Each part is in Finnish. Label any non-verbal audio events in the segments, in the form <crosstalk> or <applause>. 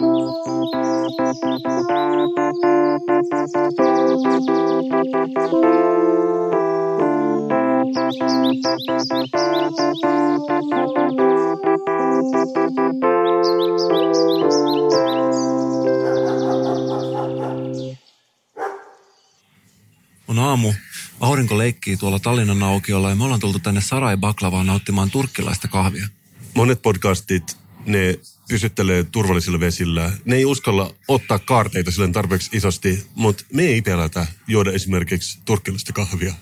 On aamu. Aurinko leikkii tuolla Tallinnan aukiolla ja me ollaan tultu tänne Sarai Baklavaan nauttimaan turkkilaista kahvia. Monet podcastit, ne pysyttelee turvallisilla vesillä. Ne ei uskalla ottaa kaarteita silleen tarpeeksi isosti, mutta me ei pelätä juoda esimerkiksi turkkilaista kahvia.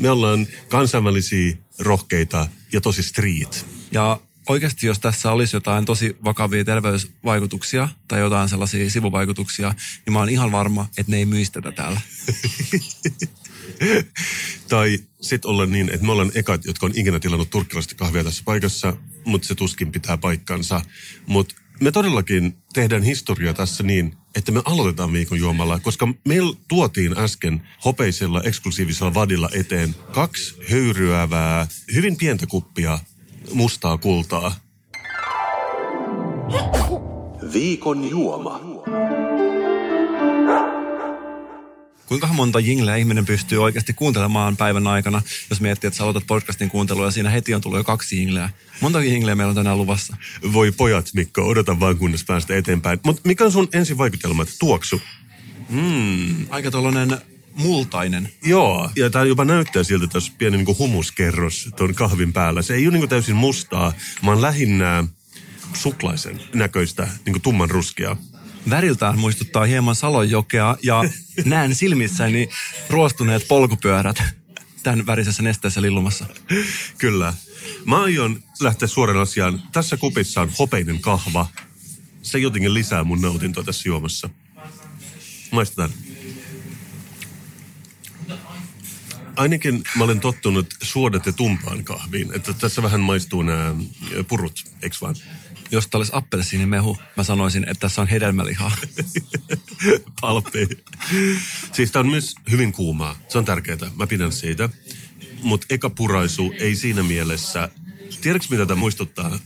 Me ollaan kansainvälisiä, rohkeita ja tosi street. Ja oikeasti jos tässä olisi jotain tosi vakavia terveysvaikutuksia tai jotain sellaisia sivuvaikutuksia, niin mä oon ihan varma, että ne ei myisi tätä täällä. <laughs> Tai sit olla niin, että me ollaan ekat, jotka on ikinä tilannut turkkilaista kahvia tässä paikassa, mutta se tuskin pitää paikkansa. Mutta me todellakin tehdään historia tässä niin, että me aloitetaan viikon juomalla, koska meillä tuotiin äsken hopeisella eksklusiivisella vadilla eteen kaksi höyryävää, hyvin pientä kuppia mustaa kultaa. Viikon juoma. Kuinka monta jingleä ihminen pystyy oikeasti kuuntelemaan päivän aikana, jos miettii, että sä aloitat podcastin kuuntelua ja siinä heti on tullut jo kaksi jingleä. Monta jingleä meillä on tänään luvassa? Voi pojat, Mikko, odota vaan kunnes päästä eteenpäin. Mutta mikä on sun ensivaikutelmat? Tuoksu? Mm, aika tollanen multainen. Joo, ja tämä jopa näyttää siltä tässä pieni niin humuskerros tuon kahvin päällä. Se ei ole niin täysin mustaa, vaan lähinnä suklaisen näköistä, niin tumman ruskeaa. Väriltään muistuttaa hieman Salonjokea ja näen silmissäni ruostuneet polkupyörät tämän värisessä nesteessä lillumassa. Kyllä. Mä aion lähteä suoraan asiaan. Tässä kupissa on hopeinen kahva. Se jotenkin lisää mun nautintoa tässä juomassa. Maistetaan. Ainakin mä olen tottunut suodatetumpaan kahviin. Että tässä vähän maistuu nämä purut, eikö vaan? Jos tämä olisi appelsiinimehu, mä sanoisin, että tässä on hedelmälihaa. <laughs> Palppi. Siis tää on myös hyvin kuumaa. Se on tärkeää. Mä pidän siitä. Mutta eka puraisu ei siinä mielessä... Tiedätkö mitä tämä muistuttaa?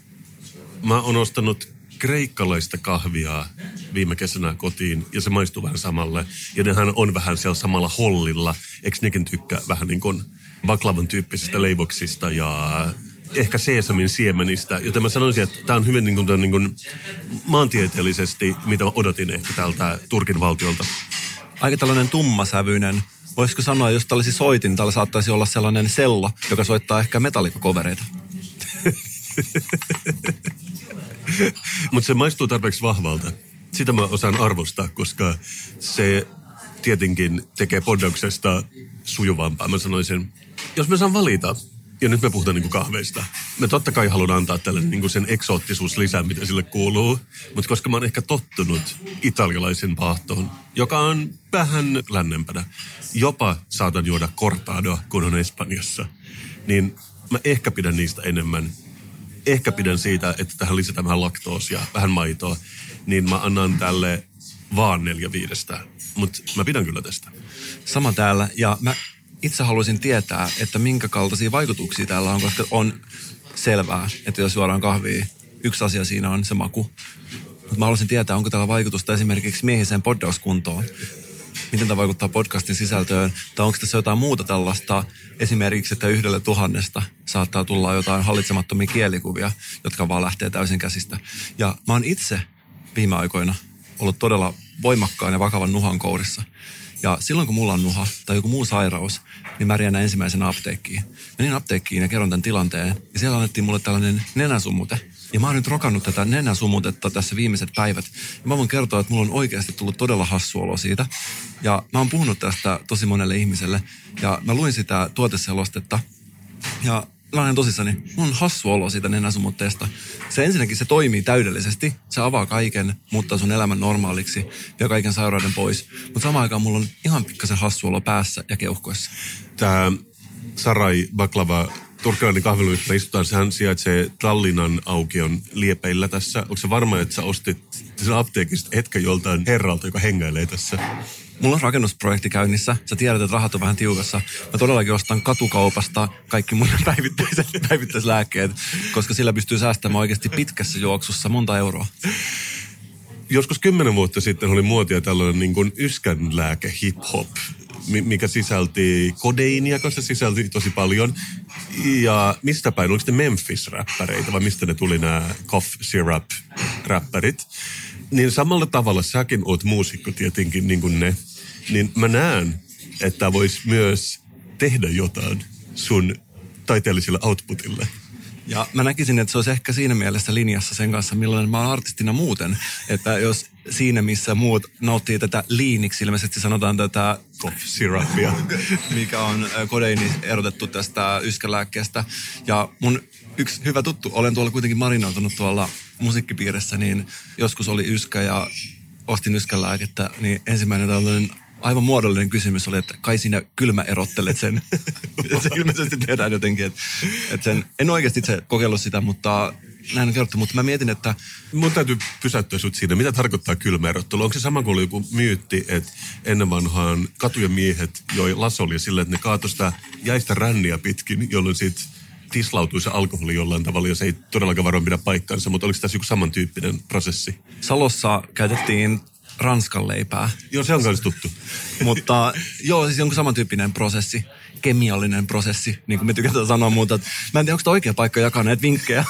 Mä oon ostanut kreikkalaista kahvia viime kesänä kotiin ja se maistuu vähän samalle. Ja nehän on vähän siellä samalla hollilla. Eikö nekin tykkää vähän niin kuin baklavan tyyppisistä leivoksista ja ehkä seesamin siemenistä, joten mä sanoisin, että tämä on hyvin niin kuin, niin kuin maantieteellisesti, mitä mä odotin ehkä tältä Turkin valtiolta. Aika tällainen tummasävyinen. Voisiko sanoa, jos tällaisi soitin, täällä saattaisi olla sellainen sello, joka soittaa ehkä metallikovereita. <laughs> <laughs> Mutta se maistuu tarpeeksi vahvalta. Sitä mä osaan arvostaa, koska se tietenkin tekee poddauksesta sujuvampaa. Mä sanoisin, jos mä saan valita, ja nyt me puhutaan niin kuin kahveista. Me totta kai haluan antaa tälle niin kuin sen eksoottisuus lisää, mitä sille kuuluu. Mutta koska mä oon ehkä tottunut italialaisen paahtoon, joka on vähän lännempänä. Jopa saatan juoda cortado, kun on Espanjassa. Niin mä ehkä pidän niistä enemmän. Ehkä pidän siitä, että tähän lisätään vähän laktoosia, vähän maitoa. Niin mä annan tälle vaan neljä viidestä. Mutta mä pidän kyllä tästä. Sama täällä. Ja mä itse haluaisin tietää, että minkä kaltaisia vaikutuksia täällä on, koska on selvää, että jos juodaan kahvia, yksi asia siinä on se maku. Mutta mä haluaisin tietää, onko tällä vaikutusta esimerkiksi miehiseen poddauskuntoon. Miten tämä vaikuttaa podcastin sisältöön, tai onko tässä jotain muuta tällaista, esimerkiksi, että yhdelle tuhannesta saattaa tulla jotain hallitsemattomia kielikuvia, jotka vaan lähtee täysin käsistä. Ja mä oon itse viime aikoina ollut todella voimakkaan ja vakavan nuhan kourissa. Ja silloin kun mulla on nuha tai joku muu sairaus, niin mä riennän ensimmäisenä apteekkiin. Menin apteekkiin ja kerron tämän tilanteen. Ja siellä annettiin mulle tällainen nenäsumute. Ja mä oon nyt rokannut tätä nenäsumutetta tässä viimeiset päivät. Ja mä voin kertoa, että mulla on oikeasti tullut todella hassu olo siitä. Ja mä oon puhunut tästä tosi monelle ihmiselle. Ja mä luin sitä tuoteselostetta. Ja mä tosissani. Mulla on hassu olo siitä nenäsumutteesta. Se ensinnäkin se toimii täydellisesti. Se avaa kaiken, muuttaa sun elämän normaaliksi, ja kaiken sairauden pois. Mutta samaan aikaan mulla on ihan pikkasen hassu olo päässä ja keuhkoissa. Tämä Sarai Baklava turkkilainen kahvilu, jossa istutaan, sehän sijaitsee Tallinnan aukion liepeillä tässä. Onko se varma, että sä ostit sen apteekista hetken joltain herralta, joka hengailee tässä? Mulla on rakennusprojekti käynnissä. Sä tiedät, että rahat on vähän tiukassa. Mä todellakin ostan katukaupasta kaikki mun <laughs> päivittäiset, päivittäislääkkeet, koska sillä pystyy säästämään oikeasti pitkässä juoksussa monta euroa. joskus kymmenen vuotta sitten oli muotia tällainen niin kuin yskänlääke hip-hop, mikä sisälti kodeinia, koska se sisälti tosi paljon. Ja mistä päin, oliko ne Memphis-räppäreitä vai mistä ne tuli nämä cough syrup-räppärit? Niin samalla tavalla säkin oot muusikko tietenkin niin kuin ne, niin mä näen, että voisi myös tehdä jotain sun taiteelliselle outputille. Ja mä näkisin, että se olisi ehkä siinä mielessä linjassa sen kanssa, millainen mä oon artistina muuten. Että jos siinä, missä muut nauttii tätä liiniksi, ilmeisesti sanotaan tätä Cough syrupia. <laughs> mikä on kodeini erotettu tästä yskälääkkeestä. Ja mun yksi hyvä tuttu, olen tuolla kuitenkin marinoitunut tuolla musiikkipiirissä, niin joskus oli yskä ja ostin yskälääkettä, niin ensimmäinen tällainen aivan muodollinen kysymys oli, että kai sinä kylmä erottelet sen. <laughs> se ilmeisesti tehdään jotenkin, että, että sen, en oikeasti itse kokeillut sitä, mutta näin on kerrottu, mutta mä mietin, että Mun täytyy pysäyttää sut siinä. Mitä tarkoittaa kylmäerottelu? Onko se sama kuin oli joku myytti, että ennen vanhaan katujen miehet joi lasolia sillä, että ne kaatoi sitä jäistä ränniä pitkin, jolloin siitä tislautui se alkoholi jollain tavalla, ja se ei todellakaan varoin pidä paikkaansa, mutta oliko tässä joku samantyyppinen prosessi? Salossa käytettiin ranskan leipää. Joo, se on myös tuttu. Mutta joo, siis jonkun samantyyppinen prosessi, kemiallinen prosessi, niin kuin me tykätään sanoa muuta. että Mä en tiedä, onko tämä oikea paikka jakaa näitä vinkkejä.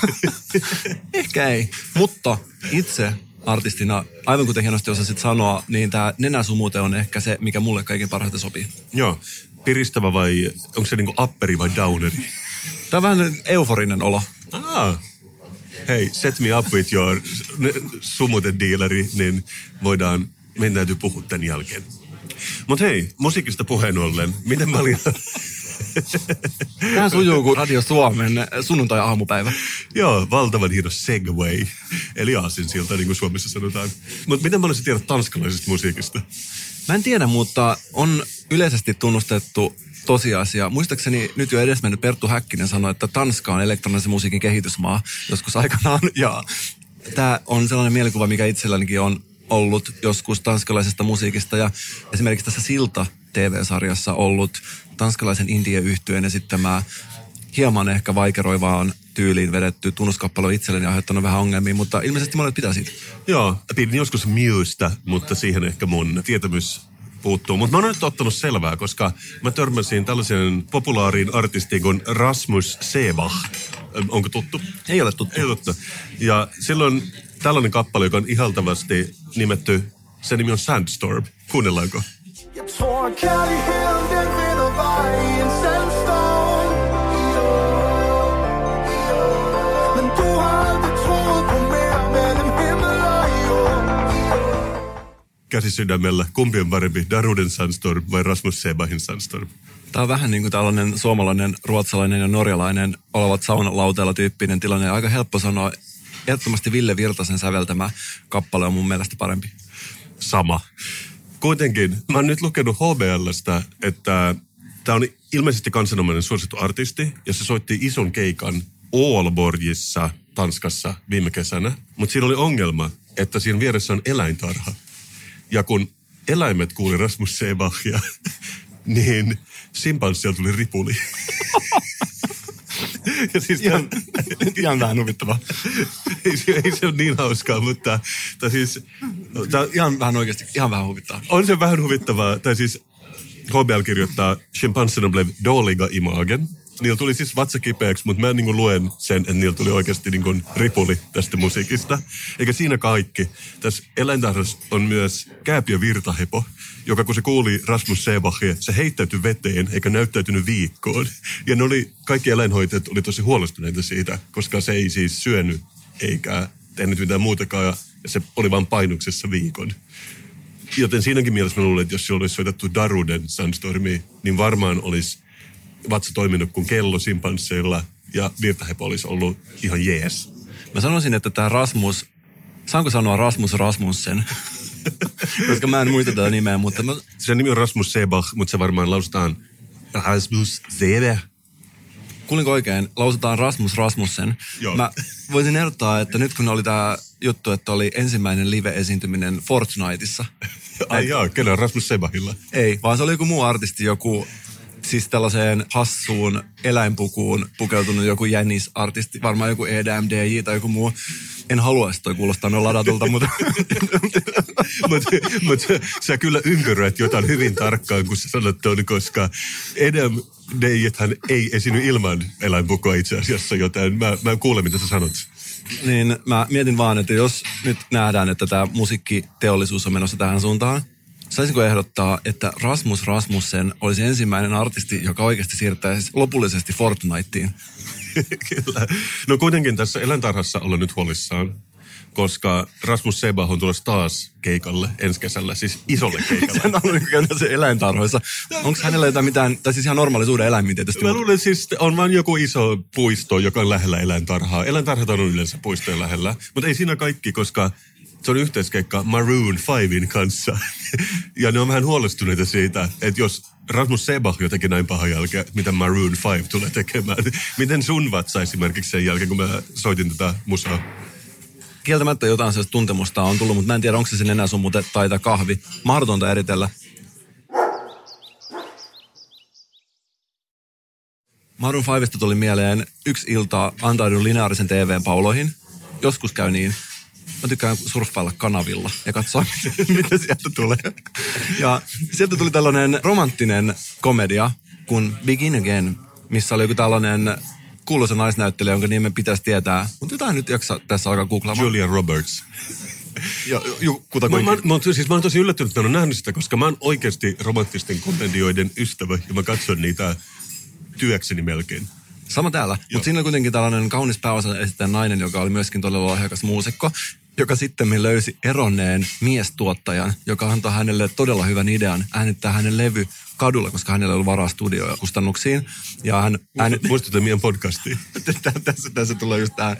<laughs> Ehkä ei. Mutta itse artistina, aivan kuten hienosti osasit sanoa, niin tämä nenäsumute on ehkä se, mikä mulle kaiken parhaiten sopii. Joo. Piristävä vai onko se niinku upperi vai downeri? Tämä on vähän euforinen olo. Ah. Hei, set me up with your sumutedealeri, niin voidaan, meidän täytyy puhua tämän jälkeen. Mutta hei, musiikista puheen ollen, miten mä olin... <laughs> Tämä sujuu kuin Radio Suomen sunnuntai-aamupäivä. Joo, valtavan hieno segway, eli aasinsilta, niin kuin Suomessa sanotaan. Mutta miten paljon sä tiedät tanskalaisesta musiikista? Mä en tiedä, mutta on yleisesti tunnustettu tosiasia. Muistaakseni nyt jo edesmennyt Perttu Häkkinen sanoi, että Tanska on elektronisen musiikin kehitysmaa joskus aikanaan. <laughs> Ja tämä on sellainen mielikuva, mikä itsellänikin on ollut joskus tanskalaisesta musiikista. Ja esimerkiksi tässä Silta TV-sarjassa ollut tanskalaisen indie-yhtyeen esittämää hieman ehkä vaikeroivaan tyyliin vedetty tunnuskappalo itselleni aiheuttanut vähän ongelmia, mutta ilmeisesti monet pitää siitä. Joo, pidin joskus Musta, mutta siihen ehkä mun tietämys puuttuu. Mutta mä oon nyt ottanut selvää, koska mä törmäsin tällaisen populaariin artistiin kuin Rasmus Sebach. Onko tuttu? Ei ole tuttu. Ei tuttu. Ja silloin tällainen kappale, joka on ihaltavasti nimetty, sen nimi on Sandstorm. Kuunnellaanko? Tror, at Käsi sydämellä, kumpi on parempi, Daruden Sandstorm vai Rasmus Sebachin Sandstorm? Tämä on vähän niin kuin tällainen suomalainen, ruotsalainen ja norjalainen olevat saunalauteella tyyppinen tilanne. Aika helppo sanoa. Ehdottomasti Ville Virtasen säveltämä kappale on mun mielestä parempi. sama. Kuitenkin, mä oon nyt lukenut HBLstä, että tämä on ilmeisesti kansanomainen suosittu artisti, ja se soitti ison keikan Aalborgissa, Tanskassa viime kesänä. Mutta siinä oli ongelma, että siinä vieressä on eläintarha. Ja kun eläimet kuuli Rasmus Sebachia, <laughs> niin simpanssia tuli ripuli. <laughs> ja siis Ihan, ihan vähän huvittavaa. ei, se, ei se ole niin hauskaa, mutta tai siis, tää, Ihan vähän oikeasti, ihan vähän huvittaa. on se vähän huvittavaa. Tai siis HBL kirjoittaa, schimpanserna blev dåliga i magen. Niillä tuli siis vatsa kipeäksi, mutta mä niin luen sen, että niillä tuli oikeasti niin ripuli tästä musiikista. Eikä siinä kaikki. Tässä eläintarhassa on myös kääpiö virtahepo, joka kun se kuuli Rasmus Sebachia, se heittäytyi veteen eikä näyttäytynyt viikkoon. Ja ne oli, kaikki eläinhoitajat oli tosi huolestuneita siitä, koska se ei siis syönyt eikä tehnyt mitään muutakaan. Ja se oli vain painuksessa viikon. Joten siinäkin mielessä mä luulen, että jos se olisi soitettu Daruden Sandstormi, niin varmaan olisi vatsa toiminut kuin kello simpansseilla ja virtahepo olisi ollut ihan jees. Mä sanoisin, että tämä Rasmus, saanko sanoa Rasmus Rasmussen? <laughs> Koska mä en muista tätä nimeä, mutta mä, Sen nimi on Rasmus Sebach, mutta se varmaan lausutaan Rasmus Sebach. kuulinko oikein, lausutaan Rasmus Rasmussen. Joo. Mä voisin ehdottaa, että nyt kun oli tämä juttu, että oli ensimmäinen live-esiintyminen Fortniteissa. <laughs> Ai jaa, kenen on Rasmus Sebachilla? Ei, vaan se oli joku muu artisti, joku siis tällaiseen hassuun eläinpukuun pukeutunut joku jännisartisti, varmaan joku EDMDJ tai joku muu. En halua, että toi kuulostaa noin ladatulta, mutta <laughs> Mutta mut, sä, kyllä ympyröit jotain hyvin tarkkaan, kun sä sanot ton, koska Edem Deijethän ei esiinny ilman eläinpukua itse asiassa, joten mä, mä en kuule, mitä sä sanot. niin mä mietin vaan, että jos nyt nähdään, että tämä musiikkiteollisuus on menossa tähän suuntaan, saisinko ehdottaa, että Rasmus Rasmussen olisi ensimmäinen artisti, joka oikeasti siirtäisi lopullisesti Fortniteen? <laughs> Kyllä. No kuitenkin tässä eläintarhassa ollaan nyt huolissaan, koska Rasmus Sebah on tulossa taas keikalle ensi kesällä, siis isolle keikalle. <laughs> Hän on käynyt se eläintarhoissa. Onko hänellä jotain mitään, tai siis ihan normaalisuuden eläimiä tietysti. Mä luulen siis, on vain joku iso puisto, joka on lähellä eläintarhaa. Eläintarhat on yleensä puistojen lähellä, mutta ei siinä kaikki, koska se on yhteiskeikka Maroon 5in kanssa. <laughs> ja ne on vähän huolestuneita siitä, että jos Rasmus Sebah jotenkin näin pahan jälkeen, mitä Maroon 5 tulee tekemään. <laughs> Miten sun vatsa esimerkiksi sen jälkeen, kun mä soitin tätä musaa? Kieltämättä jotain sellaista tuntemusta on tullut, mutta mä en tiedä, onko se sen enää sun muuten taita kahvi. Mahdotonta eritellä. Maroon 5 tuli mieleen yksi ilta antaudun lineaarisen TVn pauloihin. Joskus käy niin. Mä tykkään surffailla kanavilla ja katsoa, <laughs> mitä sieltä tulee. Ja sieltä tuli tällainen romanttinen komedia kuin Begin Again, missä oli joku tällainen kuuluisa naisnäyttelijä, jonka nimen pitäisi tietää. Mutta jotain nyt jaksa tässä alkaa googlaamaan. Julia Roberts. Ja, ju, Mä, mä, mä, oon- siis mä oon tosi yllättynyt, että mä oon nähnyt sitä, koska mä oon oikeasti romanttisten komedioiden ystävä ja mä katson niitä työkseni melkein. Sama täällä, mutta siinä oli kuitenkin tällainen kaunis pääosa esittäjän nainen, joka oli myöskin todella lahjakas muusikko, joka sitten löysi eronneen miestuottajan, joka antoi hänelle todella hyvän idean äänittää hänen levy kadulla, koska hänellä ollut varaa studioja kustannuksiin. Ja hän ääni... Muistutan meidän podcastiin. <laughs> tässä, tässä tulee just tämä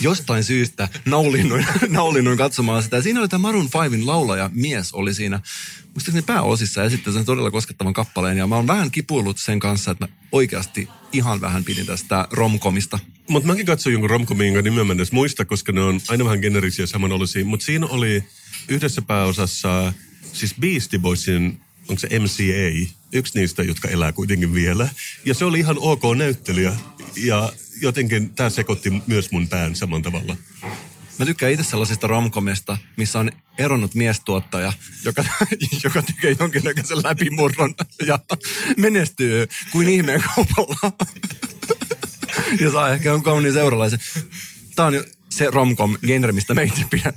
jostain syystä naulinnuin, <laughs> naulinnuin katsomaan sitä. Ja siinä oli tämä Maroon 5in laulaja mies oli siinä muistaakseni pääosissa ja sitten sen todella koskettavan kappaleen. Ja mä oon vähän kipuillut sen kanssa, että mä oikeasti ihan vähän pidin tästä romkomista. Mutta mäkin katsoin jonkun romcomin, jonka nimen mä edes muista, koska ne on aina vähän generisiä samanlaisia. Mutta siinä oli yhdessä pääosassa, siis Beastie Boysin, onko se MCA, yksi niistä, jotka elää kuitenkin vielä. Ja se oli ihan ok näyttelijä. Ja jotenkin tämä sekoitti myös mun pään saman tavalla. Mä tykkään itse sellaisista romkomista, missä on eronnut miestuottaja, joka, <laughs> joka tekee jonkinnäköisen läpimurron ja menestyy kuin ihmeen kaupalla. <laughs> ja saa ehkä on kauniin seuralaisen. Tää on se romcom genre, mistä mä itse pidän.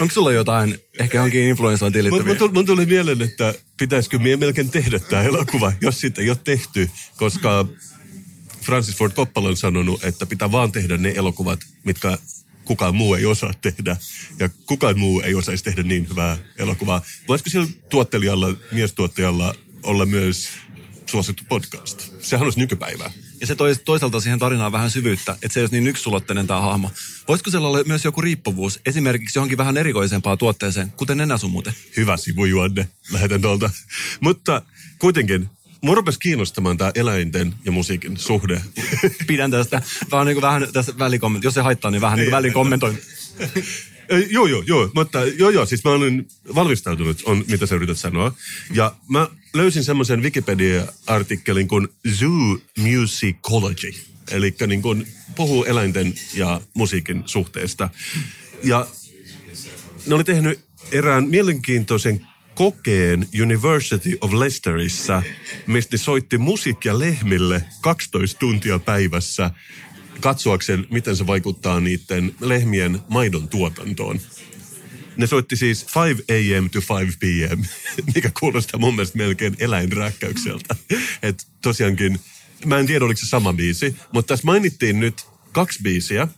Onko sulla jotain, ehkä johonkin influenssointiin Mun, liittyviä? mun, tuli, mun tuli mieleen, että pitäisikö mie melkein tehdä tämä elokuva, jos sitä ei ole tehty, koska Francis Ford Coppola on sanonut, että pitää vaan tehdä ne elokuvat, mitkä kukaan muu ei osaa tehdä. Ja kukaan muu ei osaisi tehdä niin hyvää elokuvaa. Voisiko sillä tuottelijalla, miestuottajalla olla myös suosittu podcast? Sehän olisi nykypäivää. Ja se toi toisaalta siihen tarinaan vähän syvyyttä, että se ei olisi niin yksulotteinen tämä hahmo. Voisiko siellä olla myös joku riippuvuus, esimerkiksi johonkin vähän erikoisempaan tuotteeseen, kuten nenäsun muuten? Hyvä sivujuonne, lähetän tuolta. Mutta kuitenkin, mua rupesi kiinnostamaan tämä eläinten ja musiikin suhde. Pidän tästä vaan niin kuin vähän tästä välikommentoin. Jos se haittaa, niin vähän niin kuin välikommentoin. <laughs> Ei, joo, joo, joo. Mutta joo, joo, siis mä olin valmistautunut, on mitä sä yrität sanoa. Ja mä löysin semmoisen Wikipedia-artikkelin kuin Zoo Musicology. Eli niin kuin puhuu eläinten ja musiikin suhteesta. Ja ne oli tehnyt erään mielenkiintoisen kokeen University of Leicesterissa, mistä soitti musiikkia lehmille 12 tuntia päivässä katsoakseen, miten se vaikuttaa niiden lehmien maidon tuotantoon. Ne soitti siis 5 a.m. to 5 p.m., <laughs> mikä kuulostaa mun mielestä melkein eläinrääkkäykseltä. Et tosiaankin, mä en tiedä oliko se sama biisi, mutta tässä mainittiin nyt kaksi biisiä,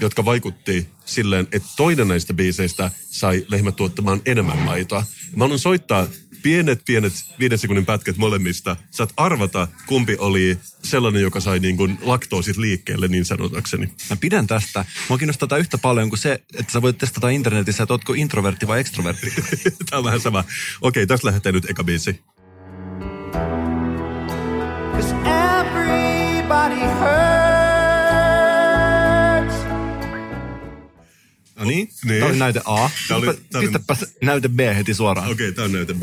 jotka vaikutti silleen, että toinen näistä biiseistä sai lehmät tuottamaan enemmän maitoa. Mä haluan soittaa pienet, pienet viiden sekunnin pätkät molemmista. Saat arvata, kumpi oli sellainen, joka sai niin kuin laktoosit liikkeelle, niin sanotakseni. Mä pidän tästä. Mua kiinnostaa tää yhtä paljon kuin se, että sä voit testata internetissä, että ootko introvertti vai ekstrovertti. <laughs> Tämä on vähän sama. Okei, tästä lähtee nyt eka biisi. No niin, Niin. tää oli näyte A. Tää oli- tää oli- Pistäpäs näyte B heti suoraan. Okei, tämä on näyte B.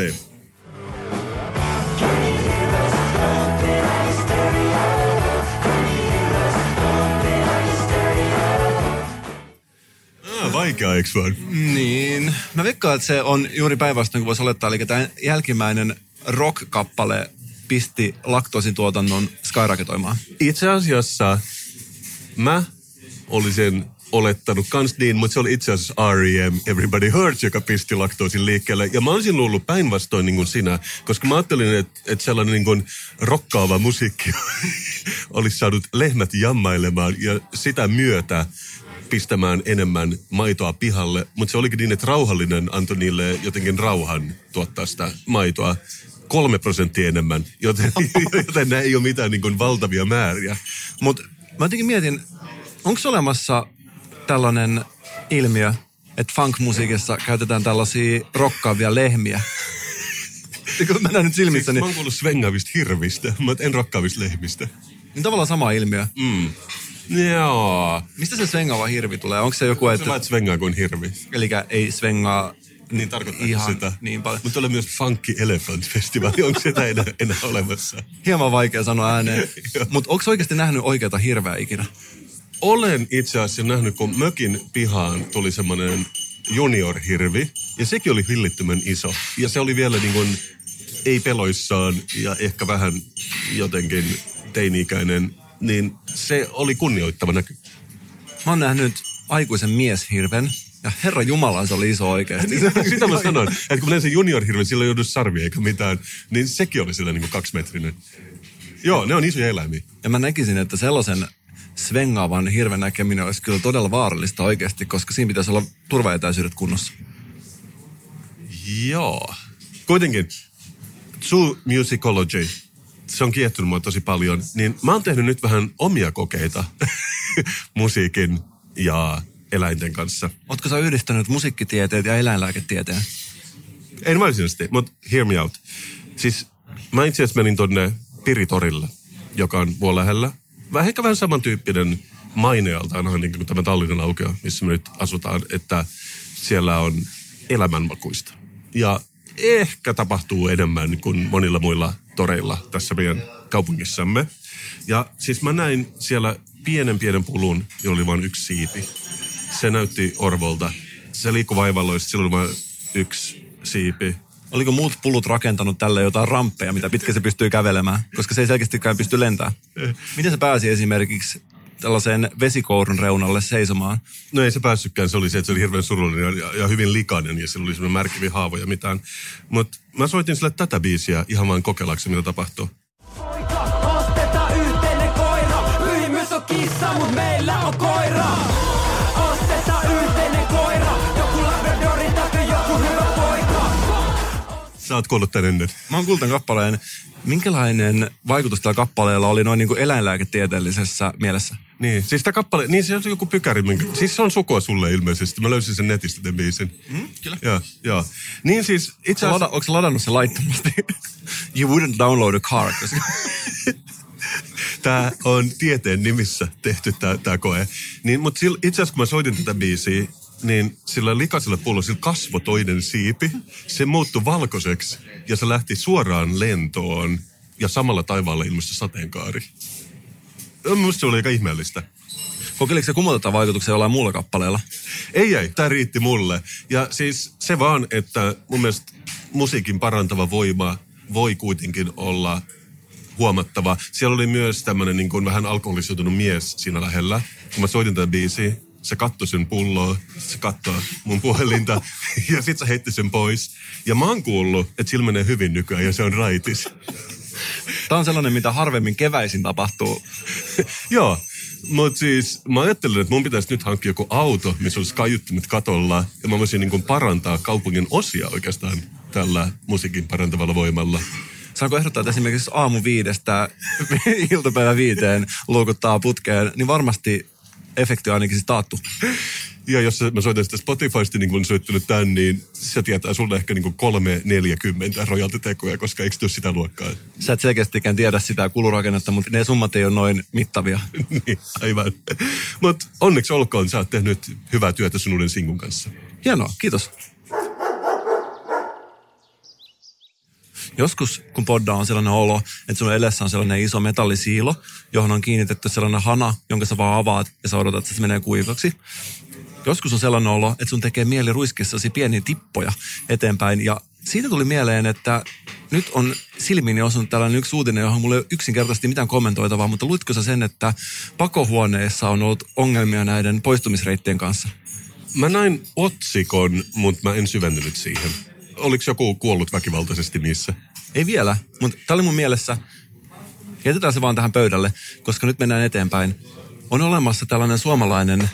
vaikea, eikö vaan? Niin. Mä veikkaan, että se on juuri päinvastoin kuin voisi olettaa. Eli tämä jälkimmäinen rock-kappale pisti laktoosin tuotannon skyraketoimaan. Itse asiassa mä olisin olettanut kans niin, mutta se oli itse asiassa R.E.M. Everybody Hurts, joka pisti laktoosin liikkeelle. Ja mä olisin luullut päinvastoin niin kuin sinä, koska mä ajattelin, että, että sellainen niin kuin rokkaava musiikki <laughs> olisi saanut lehmät jammailemaan ja sitä myötä pistämään enemmän maitoa pihalle. Mutta se olikin niin, että rauhallinen antoi niille jotenkin rauhan tuottaa sitä maitoa kolme prosenttia enemmän, joten, <laughs> joten nämä ei ole mitään niin kuin valtavia määriä. Mutta mä jotenkin mietin, onko olemassa tällainen ilmiö, että funk-musiikissa käytetään tällaisia rokkaavia lehmiä? <laughs> Kun mä näen nyt silmissä, Mä niin, oon kuullut svengaavista hirvistä, mutta en rokkaavista lehmistä. niin tavallaan sama ilmiö. Mm. Joo. Mistä se svengaava hirvi tulee? Onko se joku, Se että... vaan svengaa kuin hirvi. Eli ei svengaa Niin tarkoittaa Ihan sitä. niin paljon. Mutta oli myös Funky Elephant Festival. Onko sitä enää, enää olemassa? hieman vaikea sanoa ääneen. <laughs> Mutta onko oikeasti nähnyt oikeata hirveä ikinä? Olen itse asiassa nähnyt, kun mökin pihaan tuli semmoinen junior-hirvi. Ja sekin oli hillittömän iso. Ja se oli vielä niin kuin, ei peloissaan ja ehkä vähän jotenkin teini-ikäinen. Niin se oli kunnioittava näky. Mä oon nähnyt aikuisen mieshirven, ja herra Jumala, se oli iso oikeasti. Sitä mä sanoin, että kun se junior-hirvi, sillä ei joudu sarvia eikä mitään, niin sekin oli sillä niin kuin kaksimetrinen. Joo, ne on isoja eläimiä. Ja mä näkisin, että sellaisen svengaavan hirven näkeminen olisi kyllä todella vaarallista oikeasti, koska siinä pitäisi olla turvaetäisyydet kunnossa. Joo. Kuitenkin, Zoo Musicology, se on kiehtonut mua tosi paljon, niin mä oon tehnyt nyt vähän omia kokeita <laughs> musiikin ja eläinten kanssa. Ootko sä yhdistänyt musiikkitieteet ja eläinlääketieteen? En varsinaisesti, mutta hear me out. Siis mä itse asiassa menin tonne Piritorille, joka on mua lähellä. Vähän ehkä vähän samantyyppinen mainealtaan niin kuin tämä Tallinnan aukio, missä me nyt asutaan, että siellä on elämänmakuista. Ja ehkä tapahtuu enemmän kuin monilla muilla toreilla tässä meidän kaupungissamme. Ja siis mä näin siellä pienen pienen pulun, jolla oli vain yksi siipi. Se näytti Orvolta. Se liikkui vaivalloista, sillä oli vain yksi siipi. Oliko muut pulut rakentanut tälle jotain ramppeja, mitä pitkä se pystyy kävelemään? Koska se ei selkeästikään pysty lentämään. Miten se pääsi esimerkiksi tällaiseen vesikourun reunalle seisomaan? No ei se päässytkään, se oli se, että se oli hirveän surullinen ja, ja hyvin likainen ja sillä oli semmoinen märkivi haavo ja mitään. Mutta mä soitin sille tätä biisiä ihan vaan kokeillakseni, mitä tapahtuu. Poika, yhteinen koira. On kissa, mut meillä Sä oot kuullut tän ennen. Mä oon kuullut tämän kappaleen. Minkälainen vaikutus tällä kappaleella oli noin niin kuin eläinlääketieteellisessä mielessä? Niin, siis tämä kappale, niin se on joku pykäri, minkä, siis se on sukua sulle ilmeisesti. Mä löysin sen netistä tämän biisin. Mm, kyllä. Joo, joo. Niin siis itse Sä lada, asiassa, onko ladannut sen laittomasti? <laughs> you wouldn't download a car. Koska... <laughs> tämä on tieteen nimissä tehty tämä koe. Niin, mutta itse asiassa kun mä soitin tätä biisiä, niin sillä likaisella pullolla sillä kasvo toinen siipi. Se muuttui valkoiseksi ja se lähti suoraan lentoon ja samalla taivaalla ilmestyi sateenkaari. Minusta se oli aika ihmeellistä. Kokeiliko se kumota vaikutuksia jollain muulla kappaleella? Ei, ei, tämä riitti mulle. Ja siis se vaan, että mun mielestä musiikin parantava voima voi kuitenkin olla huomattava. Siellä oli myös tämmöinen niin kuin vähän alkoholisoitunut mies siinä lähellä. Kun mä soitin tätä biisiä, se katsoi sen pulloa, se katsoi mun puhelinta <laughs> ja sit se heitti sen pois. Ja mä oon kuullut, että sillä menee hyvin nykyään ja se on raitis. Tämä on sellainen, mitä harvemmin keväisin tapahtuu. <laughs> Joo, mutta siis mä ajattelin, että mun pitäisi nyt hankkia joku auto, missä olisi kaiuttimet katolla. Ja mä voisin niin parantaa kaupungin osia oikeastaan tällä musiikin parantavalla voimalla. Saanko ehdottaa, että esimerkiksi aamu viidestä <laughs> iltapäivä viiteen luukuttaa putkeen, niin varmasti efekti on ainakin siis taattu. Ja jos mä soitan sitä Spotifysta, niin kun soittanut tämän, niin se tietää sulle ehkä niin kuin 340 rojaltitekoja, koska eikö se ole sitä luokkaa? Sä et selkeästikään tiedä sitä kulurakennetta, mutta ne summat ei ole noin mittavia. <laughs> niin, aivan. Mutta onneksi olkoon, sä oot tehnyt hyvää työtä sun uuden sinkun kanssa. Hienoa, kiitos. Joskus, kun podda on sellainen olo, että sun edessä on sellainen iso metallisiilo, johon on kiinnitetty sellainen hana, jonka sä vaan avaat ja sä odotat, että se menee kuivaksi. Joskus on sellainen olo, että sun tekee mieli ruiskissasi pieniä tippoja eteenpäin. Ja siitä tuli mieleen, että nyt on silmiini osunut tällainen yksi uutinen, johon mulla ei ole yksinkertaisesti mitään kommentoitavaa, mutta luitko sä sen, että pakohuoneessa on ollut ongelmia näiden poistumisreittien kanssa? Mä näin otsikon, mutta mä en syventynyt siihen. Oliko joku kuollut väkivaltaisesti niissä? Ei vielä, mutta tämä oli mun mielessä. Jätetään se vaan tähän pöydälle, koska nyt mennään eteenpäin. On olemassa tällainen suomalainen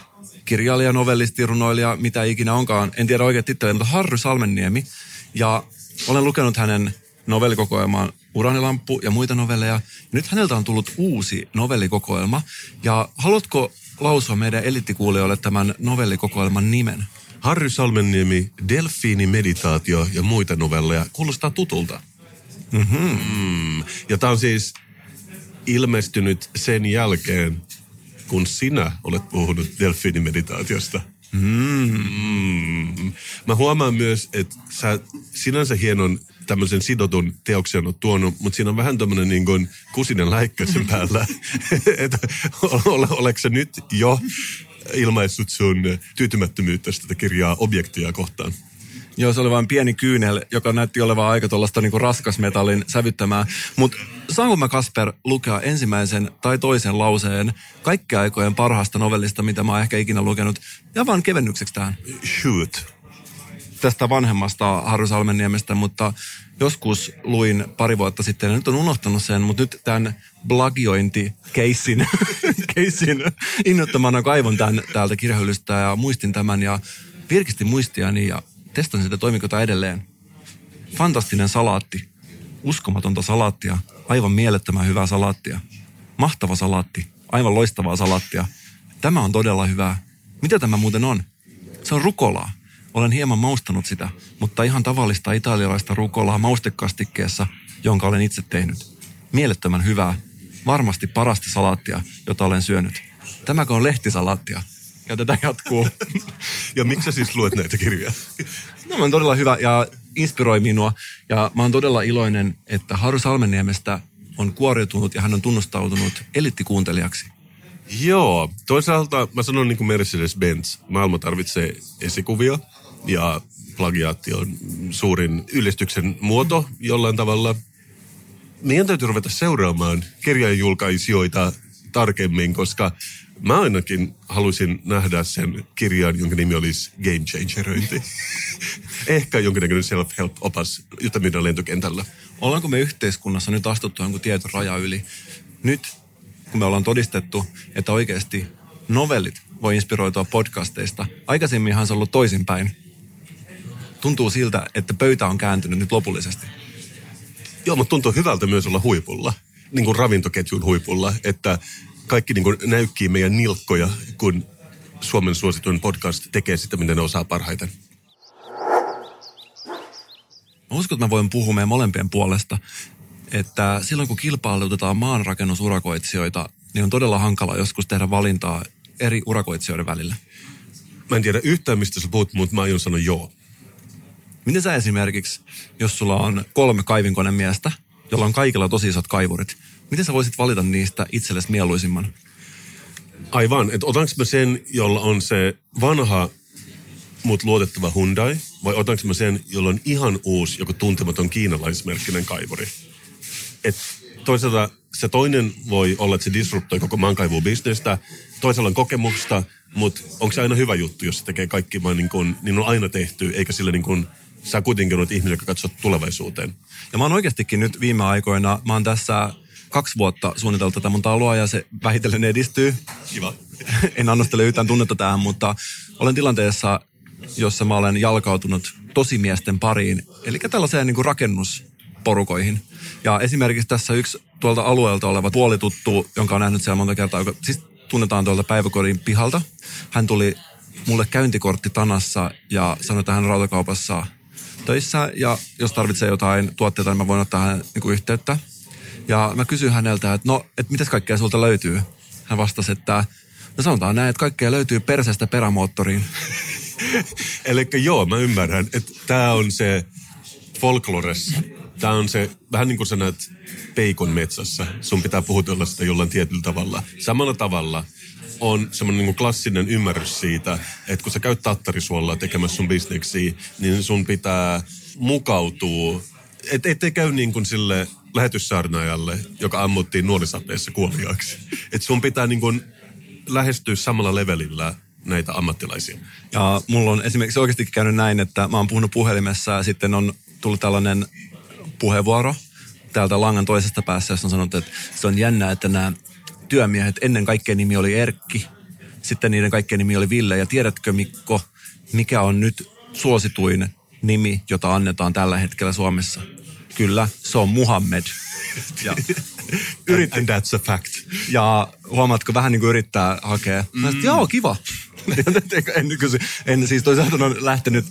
kirjailija, novellisti, runoilija, mitä ikinä onkaan. En tiedä oikein titteliä, mutta Harry Salmenniemi. Ja olen lukenut hänen novellikokoelmaan Uranilamppu ja muita novelleja. Nyt häneltä on tullut uusi novellikokoelma. Ja haluatko lausua meidän elittikuulijoille tämän novellikokoelman nimen? Harry Salmenniemi, Delfiini, Meditaatio ja muita novelleja kuulostaa tutulta. Mm-hmm. Ja tämä on siis ilmestynyt sen jälkeen, kun sinä olet puhunut delfiinimeditaatiosta. Mm. Mä huomaan myös, että sä sinänsä hienon tämmöisen sidotun teoksen on tuonut, mutta siinä on vähän tämmöinen niin kuin kusinen läikkä sen päällä. <laughs> <laughs> että ole, oletko sä nyt jo ilmaissut sun tyytymättömyyttä tätä kirjaa objektia kohtaan? Joo, se oli vain pieni kyynel, joka näytti olevan aika tuollaista niinku raskasmetallin sävyttämää. Mutta saanko mä Kasper lukea ensimmäisen tai toisen lauseen kaikkien aikojen parhaasta novellista, mitä mä oon ehkä ikinä lukenut, ja vaan kevennykseksi tähän Shoot. tästä vanhemmasta Harry Salmenniemestä, mutta joskus luin pari vuotta sitten, ja nyt on unohtanut sen, mutta nyt tämän blagiointi-keissin <laughs> keissin innoittamana kaivon tämän täältä kirjahyllystä ja muistin tämän ja virkistin muistiani ja testan sitä toimiko tämä edelleen. Fantastinen salaatti. Uskomatonta salaattia. Aivan mielettömän hyvää salaattia. Mahtava salaatti. Aivan loistavaa salaattia. Tämä on todella hyvää. Mitä tämä muuten on? Se on rukolaa. Olen hieman maustanut sitä, mutta ihan tavallista italialaista rukolaa maustekastikkeessa, jonka olen itse tehnyt. Mielettömän hyvää. Varmasti parasta salaattia, jota olen syönyt. Tämäkö on lehtisalaattia? Ja tätä jatkuu. <laughs> Ja miksi sä siis luet näitä kirjoja? <laughs> No, on todella hyvä ja inspiroi minua. Ja mä oon todella iloinen, että Haru Salmeniemestä on kuoriutunut ja hän on tunnustautunut elittikuuntelijaksi. Joo, toisaalta mä sanon niin kuin Mercedes-Benz, maailma tarvitsee esikuvia ja plagiaatti on suurin ylistyksen muoto jollain tavalla. Meidän täytyy ruveta seuraamaan kirjanjulkaisijoita tarkemmin, koska mä ainakin haluaisin nähdä sen kirjan, jonka nimi olisi Game Changeröinti. <laughs> Ehkä jonkinnäköinen self-help-opas, jota myydään lentokentällä. Ollaanko me yhteiskunnassa nyt astuttu jonkun tietyn raja yli? Nyt, kun me ollaan todistettu, että oikeasti novellit voi inspiroitua podcasteista. Aikaisemminhan se on ollut toisinpäin. Tuntuu siltä, että pöytä on kääntynyt nyt lopullisesti. Joo, mutta tuntuu hyvältä myös olla huipulla, niin kuin ravintoketjun huipulla, että kaikki niin kuin näykkii meidän nilkkoja, kun Suomen suosituin podcast tekee sitä, mitä ne osaa parhaiten. Mä uskon, että mä voin puhua meidän molempien puolesta, että silloin kun kilpailutetaan maanrakennusurakoitsijoita, niin on todella hankala joskus tehdä valintaa eri urakoitsijoiden välillä. Mä en tiedä yhtään, mistä sä puhut, mutta mä aion sanoa joo. Miten sä esimerkiksi, jos sulla on kolme kaivinkonemiestä, jolla on kaikilla tosi isot kaivurit, miten sä voisit valita niistä itsellesi mieluisimman? Aivan, että otanko mä sen, jolla on se vanha, mut luotettava Hyundai, vai otanko mä sen, jolla on ihan uusi, joku tuntematon kiinalaismerkkinen kaivuri? Et toisaalta se toinen voi olla, että se disruptoi koko maankaivubisnestä, toisella on kokemusta, mutta onko se aina hyvä juttu, jos se tekee kaikki vaan niin kuin, niin on aina tehty, eikä sillä niin kuin, sä kuitenkin olet ihminen, joka katsoo tulevaisuuteen. Ja mä oon oikeastikin nyt viime aikoina, mä oon tässä kaksi vuotta suunnitellut tätä mun taloa ja se vähitellen edistyy. Kiva. <laughs> en annostele yhtään tunnetta tähän, mutta olen tilanteessa, jossa mä olen jalkautunut tosimiesten pariin, eli tällaiseen niin kuin rakennusporukoihin. Ja esimerkiksi tässä yksi tuolta alueelta oleva puolituttu, jonka on nähnyt siellä monta kertaa, joka siis tunnetaan tuolta päiväkodin pihalta. Hän tuli mulle käyntikortti Tanassa ja sanoi, että hän rautakaupassa töissä ja jos tarvitsee jotain tuotteita, niin mä voin ottaa hänen niin kuin yhteyttä. Ja mä kysyin häneltä, että no, että mitäs kaikkea sulta löytyy? Hän vastasi, että no sanotaan näin, että kaikkea löytyy perseestä perämoottoriin. <laughs> Eli joo, mä ymmärrän, että tämä on se folklores. Tämä on se, vähän niin kuin sä näet peikon metsässä. Sun pitää puhutella sitä jollain tietyllä tavalla. Samalla tavalla on semmoinen niin klassinen ymmärrys siitä, että kun sä käyt tattarisuolla tekemässä sun bisneksiä, niin sun pitää mukautua, et, ettei käy niin kuin sille lähetyssaarnaajalle, joka ammuttiin nuorisateessa kuoliaaksi. Että sun pitää niin kuin lähestyä samalla levelillä näitä ammattilaisia. Ja mulla on esimerkiksi oikeasti käynyt näin, että mä oon puhunut puhelimessa ja sitten on tullut tällainen puheenvuoro täältä langan toisesta päässä, jossa on sanottu, että se on jännää, että nämä työmiehet, ennen kaikkea nimi oli Erkki, sitten niiden kaikkien nimi oli Ville. Ja tiedätkö Mikko, mikä on nyt suosituin nimi, jota annetaan tällä hetkellä Suomessa? Kyllä, se on Muhammed. <laughs> Ja, Yritti. And that's a fact. ja huomaatko, vähän niin kuin yrittää hakea. Mä sanoin, joo, kiva. <laughs> en, kysy, en siis toisaalta on lähtenyt,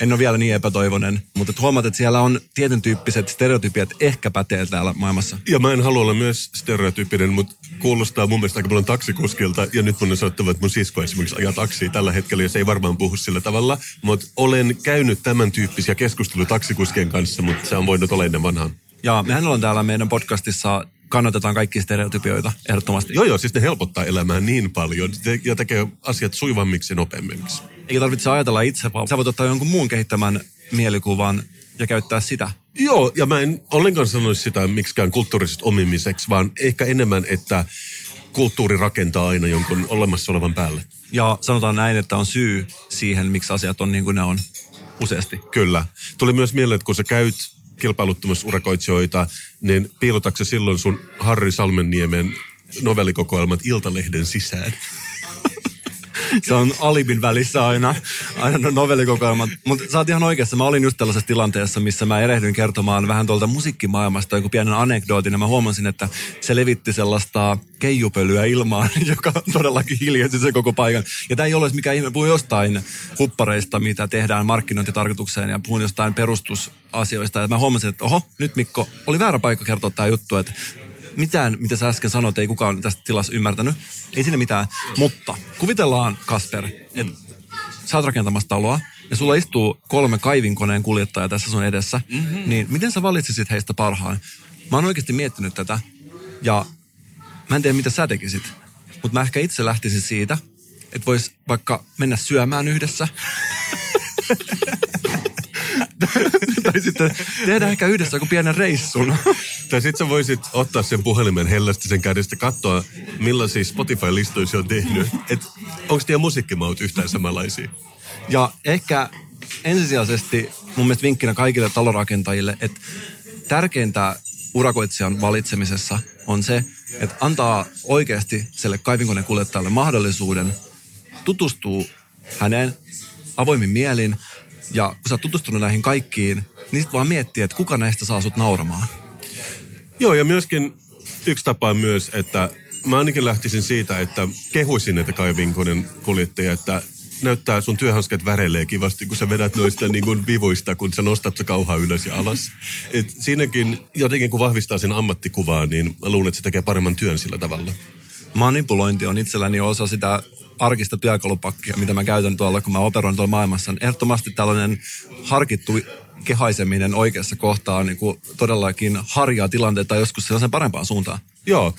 en ole vielä niin epätoivoinen, mutta et huomaat, että siellä on tietyn tyyppiset stereotypiat ehkä pätee täällä maailmassa. Ja mä en halua olla myös stereotyyppinen, mutta kuulostaa mun mielestä aika paljon taksikuskilta. Ja nyt mun on sanottava, että mun sisko esimerkiksi ajaa taksia tällä hetkellä, ja se ei varmaan puhu sillä tavalla. Mutta olen käynyt tämän tyyppisiä keskusteluja taksikuskien kanssa, mutta se on voinut olla ennen vanhaan. Ja mehän ollaan täällä meidän podcastissa, kannatetaan kaikki stereotypioita ehdottomasti. Joo, joo, siis ne helpottaa elämää niin paljon ja tekee asiat sujuvammiksi ja nopeammiksi. Eikä tarvitse ajatella itse, vaan sä voit ottaa jonkun muun kehittämän mielikuvan ja käyttää sitä. Joo, ja mä en ollenkaan sanoisi sitä miksikään kulttuurisesta omimiseksi, vaan ehkä enemmän, että kulttuuri rakentaa aina jonkun olemassa olevan päälle. Ja sanotaan näin, että on syy siihen, miksi asiat on niin kuin ne on useasti. Kyllä. Tuli myös mieleen, että kun sä käyt kilpailuttamassa urakoitsijoita, niin piilotatko silloin sun Harri Salmenniemen novellikokoelmat Iltalehden sisään? <laughs> Se on alibin välissä aina, aina novellikokoelmat. Mutta sä oot ihan oikeassa. Mä olin just tällaisessa tilanteessa, missä mä erehdyin kertomaan vähän tuolta musiikkimaailmasta joku pienen anekdootin. Ja mä huomasin, että se levitti sellaista keijupölyä ilmaan, <laughs> joka todellakin hiljensi sen koko paikan. Ja tämä ei ole mikään ihme. Puhun jostain huppareista, mitä tehdään markkinointitarkoitukseen ja puhun jostain perustusasioista. Ja mä huomasin, että oho, nyt Mikko, oli väärä paikka kertoa tämä juttu, että mitään, mitä sä äsken sanoit, ei kukaan tästä tilassa ymmärtänyt. Ei siinä mitään. Mutta kuvitellaan, Kasper, että sä oot rakentamassa taloa ja sulla istuu kolme kaivinkoneen kuljettajaa tässä sun edessä, mm-hmm. niin miten sä valitsisit heistä parhaan? Mä oon oikeasti miettinyt tätä ja mä en tiedä, mitä sä tekisit. Mutta mä ehkä itse lähtisin siitä, että vois vaikka mennä syömään yhdessä. <laughs> <laughs> tai sitten tehdä ehkä yhdessä joku pienen reissun. <laughs> Tai sit sä voisit ottaa sen puhelimen hellästi sen kädestä katsoa, millaisia Spotify-listoja se on tehnyt. Et onko teidän musiikkimaut yhtään samanlaisia? Ja ehkä ensisijaisesti mun mielestä vinkkinä kaikille talorakentajille, että tärkeintä urakoitsijan valitsemisessa on se, että antaa oikeasti sille kaivinkoneen kuljettajalle mahdollisuuden tutustua häneen avoimin mielin. Ja kun sä oot tutustunut näihin kaikkiin, niin sit vaan miettiä, että kuka näistä saa sut nauramaan. Joo, ja myöskin yksi tapa on myös, että mä ainakin lähtisin siitä, että kehuisin näitä kaivinkonen kuljettajia, että näyttää sun työhanskat väreilee kivasti, kun sä vedät noista niin kuin vivuista, kun sä nostat se kauhaa ylös ja alas. Et siinäkin jotenkin kun vahvistaa sen ammattikuvaa, niin mä luulen, että se tekee paremman työn sillä tavalla. Manipulointi on itselläni osa sitä arkista työkalupakkia, mitä mä käytän tuolla, kun mä operoin tuolla maailmassa. Ehdottomasti tällainen harkittu kehaiseminen oikeassa kohtaa on niin kuin todellakin harjaa tilanteita joskus sellaisen parempaan suuntaan. Joo.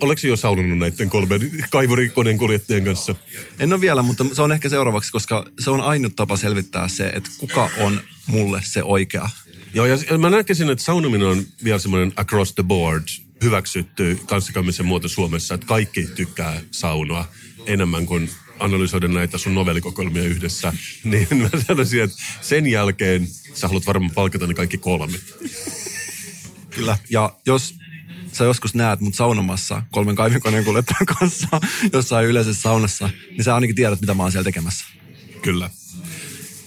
Oletko jo saununut näiden kolmen kaivurikoneen kuljettajien kanssa? En ole vielä, mutta se on ehkä seuraavaksi, koska se on ainut tapa selvittää se, että kuka on mulle se oikea. Joo, ja mä näkisin, että saunominen on vielä semmoinen across the board hyväksytty kanssakäymisen muoto Suomessa, että kaikki tykkää saunoa enemmän kuin analysoida näitä sun novellikokoelmia yhdessä, niin mä sanoisin, että sen jälkeen sä haluat varmaan palkata ne kaikki kolme. Kyllä. Ja jos sä joskus näet mut saunomassa kolmen kaivinkoneen kuljettajan kanssa jossain yleisessä saunassa, niin sä ainakin tiedät, mitä mä oon siellä tekemässä. Kyllä.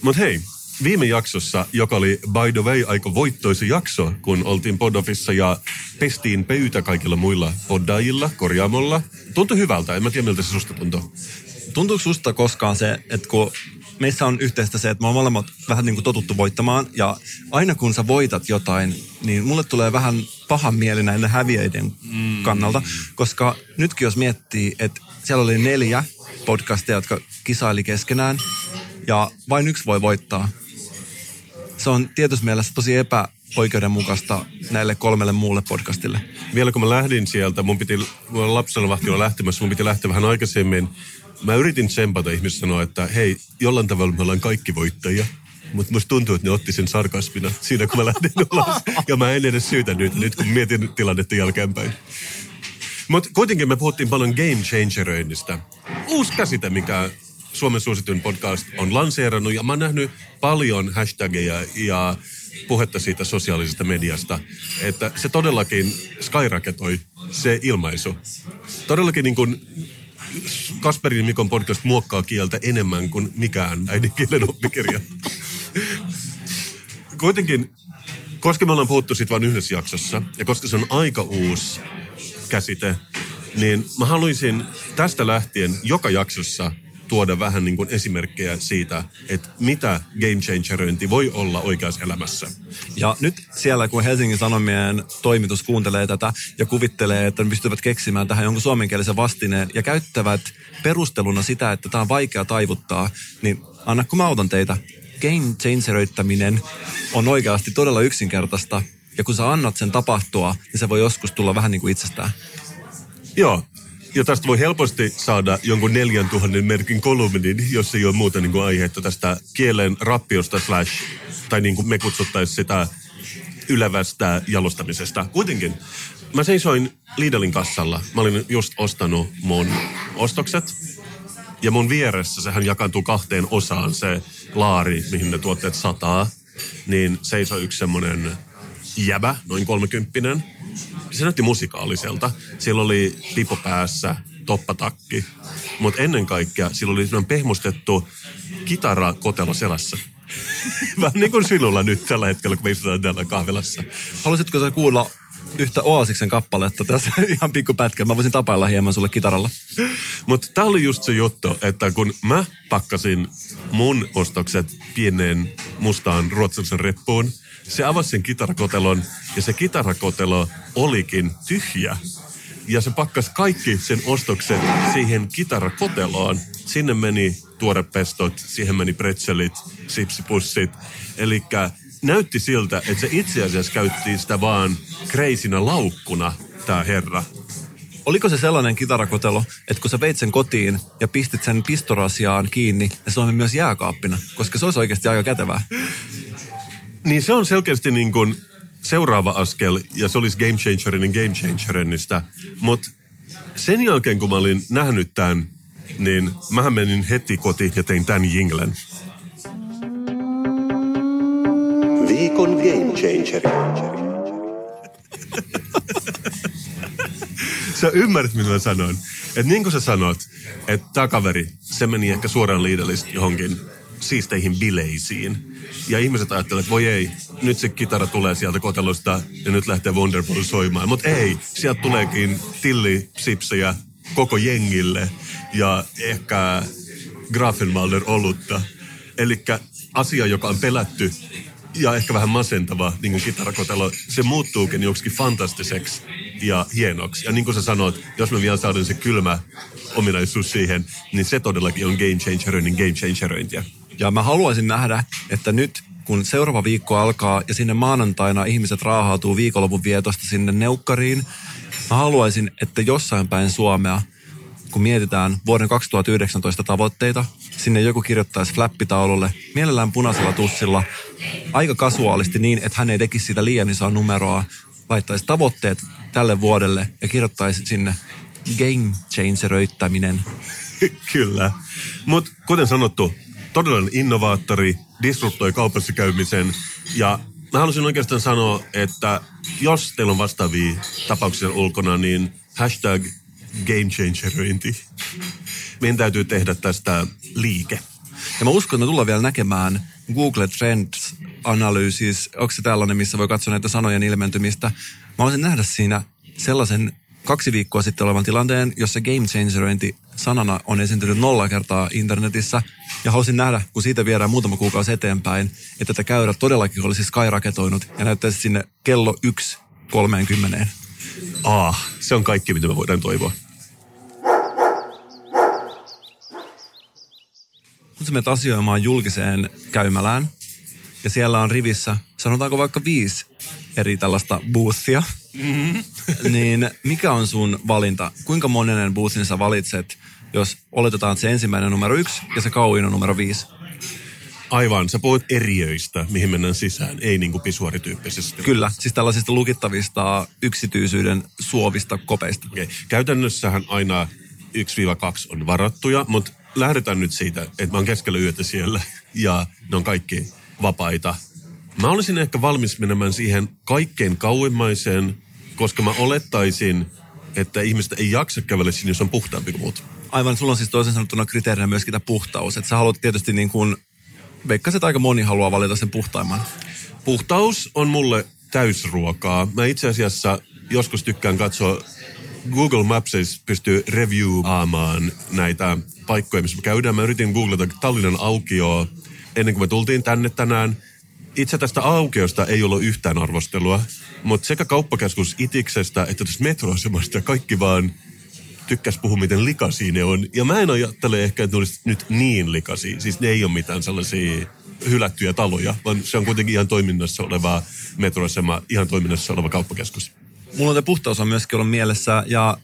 Mutta hei, viime jaksossa, joka oli by the way aika voittoisa jakso, kun oltiin podofissa ja pestiin pöytä kaikilla muilla poddaajilla, korjaamolla. Tuntui hyvältä, en mä tiedä miltä se susta tuntuu. Tuntuuko susta koskaan se, että kun meissä on yhteistä se, että me on molemmat vähän niin kuin totuttu voittamaan, ja aina kun sä voitat jotain, niin mulle tulee vähän pahan mieli näiden häviöiden mm. kannalta, koska nytkin jos miettii, että siellä oli neljä podcastia, jotka kisaili keskenään, ja vain yksi voi voittaa. Se on tietysti mielessä tosi oikeudenmukaista näille kolmelle muulle podcastille. Vielä kun mä lähdin sieltä, mun piti, mulla lapsella vahti olla lähtemässä, mun piti lähteä vähän aikaisemmin. Mä yritin tsempata ihmistä sanoa, että hei, jollain tavalla me ollaan kaikki voittajia. Mutta musta tuntuu, että ne otti sen sarkasmina siinä, kun mä lähdin ulos. Ja mä en edes syytä nyt, nyt kun mietin tilannetta jälkeenpäin. Mutta kuitenkin me puhuttiin paljon game changeröinnistä. Uusi käsite, mikä Suomen suosituin podcast on lanseerannut. Ja mä oon nähnyt paljon hashtageja ja puhetta siitä sosiaalisesta mediasta, että se todellakin skyraketoi se ilmaisu. Todellakin niin kuin Kasperin Mikon podcast muokkaa kieltä enemmän kuin mikään äidinkielen oppikirja. Kuitenkin, koska me ollaan puhuttu siitä vain yhdessä jaksossa, ja koska se on aika uusi käsite, niin mä haluaisin tästä lähtien joka jaksossa tuoda vähän niin kuin esimerkkejä siitä, että mitä game changeröinti voi olla oikeassa elämässä. Ja nyt siellä, kun Helsingin Sanomien toimitus kuuntelee tätä ja kuvittelee, että ne pystyvät keksimään tähän jonkun suomenkielisen vastineen ja käyttävät perusteluna sitä, että tämä on vaikea taivuttaa, niin anna kun mä autan teitä. Game changeröittäminen on oikeasti todella yksinkertaista. Ja kun sä annat sen tapahtua, niin se voi joskus tulla vähän niin kuin itsestään. Joo, ja tästä voi helposti saada jonkun neljän tuhannen merkin kolumnin, jos ei ole muuta niin kuin aihetta tästä kielen rappiosta slash, tai niin kuin me kutsuttaisiin sitä ylevästä jalostamisesta. Kuitenkin, mä seisoin Lidlin kassalla. Mä olin just ostanut mun ostokset. Ja mun vieressä, sehän jakaantuu kahteen osaan, se laari, mihin ne tuotteet sataa. Niin seisoi yksi semmonen jäbä, noin kolmekymppinen. Se näytti musikaaliselta. Siellä oli pipo päässä, toppatakki. Mutta ennen kaikkea sillä oli semmoinen pehmustettu kitarakotelo selässä. <laughs> Vähän niin kuin sinulla nyt tällä hetkellä, kun me istutaan täällä kahvilassa. Haluaisitko sä kuulla yhtä Oasiksen kappaletta tässä ihan pikku pätkä? Mä voisin tapailla hieman sulle kitaralla. <laughs> Mutta tämä oli just se juttu, että kun mä pakkasin mun ostokset pieneen mustaan ruotsalaisen reppuun, se avasi sen kitarakotelon ja se kitarakotelo olikin tyhjä. Ja se pakkas kaikki sen ostokset siihen kitarakoteloon. Sinne meni tuorepestot, siihen meni pretzelit, sipsipussit. Eli näytti siltä, että se itse asiassa käytti sitä vaan kreisinä laukkuna, tämä herra. Oliko se sellainen kitarakotelo, että kun sä veit sen kotiin ja pistit sen pistorasiaan kiinni, ja se on myös jääkaappina, koska se olisi oikeasti aika kätevää. Niin se on selkeästi niin kuin seuraava askel, ja se olisi game changerinen game changerennistä. Mutta sen jälkeen, kun mä olin nähnyt tämän, niin mähän menin heti kotiin ja tein tämän jinglen. Viikon Game Changeri. Sä ymmärrät, mitä mä sanoin. Että niin kuin sä sanot, että tämä kaveri, se meni ehkä suoraan liidellistä johonkin siisteihin bileisiin. Ja ihmiset ajattelevat, että voi ei, nyt se kitara tulee sieltä kotelosta ja nyt lähtee Wonderful soimaan. Mutta ei, sieltä tuleekin tillisipsejä koko jengille ja ehkä Grafenwalder olutta. Eli asia, joka on pelätty ja ehkä vähän masentava, niin kuin kitarakotelo, se muuttuukin joksikin fantastiseksi ja hienoksi. Ja niin kuin sä sanot, jos me vielä saadaan se kylmä ominaisuus siihen, niin se todellakin on game changeroinnin game changerointia. Ja mä haluaisin nähdä, että nyt kun seuraava viikko alkaa ja sinne maanantaina ihmiset raahautuu viikonlopun vietosta sinne neukkariin, mä haluaisin, että jossain päin Suomea, kun mietitään vuoden 2019 tavoitteita, sinne joku kirjoittaisi flappitaululle, mielellään punaisella tussilla, aika kasuaalisti niin, että hän ei tekisi sitä liian isoa numeroa, laittaisi tavoitteet tälle vuodelle ja kirjoittaisi sinne game changeröittäminen. <laughs> Kyllä. Mutta kuten sanottu, todellinen innovaattori, disruptoi kaupassa käymisen. Ja mä haluaisin oikeastaan sanoa, että jos teillä on vastaavia tapauksia ulkona, niin hashtag game changerointi. Meidän täytyy tehdä tästä liike. Ja mä uskon, että tullaan vielä näkemään Google Trends analyysis. Onko se tällainen, missä voi katsoa näitä sanojen ilmentymistä? Mä haluaisin nähdä siinä sellaisen kaksi viikkoa sitten olevan tilanteen, jossa game changerointi sanana on esiintynyt nolla kertaa internetissä. Ja haluaisin nähdä, kun siitä viedään muutama kuukausi eteenpäin, että tätä käyrä todellakin olisi skyraketoinut ja näyttäisi sinne kello 1.30. Ah, se on kaikki, mitä me voidaan toivoa. Kun sä menet asioimaan julkiseen käymälään, ja siellä on rivissä sanotaanko vaikka viisi eri tällaista boothia, mm-hmm. <laughs> niin mikä on sun valinta? Kuinka monenen boothin sä valitset, jos oletetaan, että se ensimmäinen numero yksi ja se kauin on numero viisi? Aivan, sä puhut eriöistä, mihin mennään sisään, ei niinku pisuarityyppisesti. Kyllä, siis tällaisista lukittavista yksityisyyden suovista kopeista. Okay. Käytännössähän aina 1-2 on varattuja, mutta lähdetään nyt siitä, että mä oon keskellä yötä siellä ja ne on kaikki vapaita. Mä olisin ehkä valmis menemään siihen kaikkein kauimmaiseen, koska mä olettaisin, että ihmistä ei jaksa kävellä sinne, jos on puhtaampi kuin muut. Aivan, sulla on siis toisen sanottuna kriteerinä myöskin tämä puhtaus. Että sä haluat tietysti niin kuin, veikkasin, että aika moni haluaa valita sen puhtaimman. Puhtaus on mulle täysruokaa. Mä itse asiassa joskus tykkään katsoa Google Mapsissa pystyy reviewaamaan näitä paikkoja, missä me käydään. Mä yritin googlata Tallinnan aukioa ennen kuin me tultiin tänne tänään. Itse tästä aukiosta ei ollut yhtään arvostelua, mutta sekä kauppakeskus Itiksestä että tästä metroasemasta kaikki vaan tykkäs puhua, miten likaisia ne on. Ja mä en ajattele ehkä, että ne olisi nyt niin likaisia. Siis ne ei ole mitään sellaisia hylättyjä taloja, vaan se on kuitenkin ihan toiminnassa oleva metroasema, ihan toiminnassa oleva kauppakeskus. Mulla on tämä puhtaus on myöskin ollut mielessä ja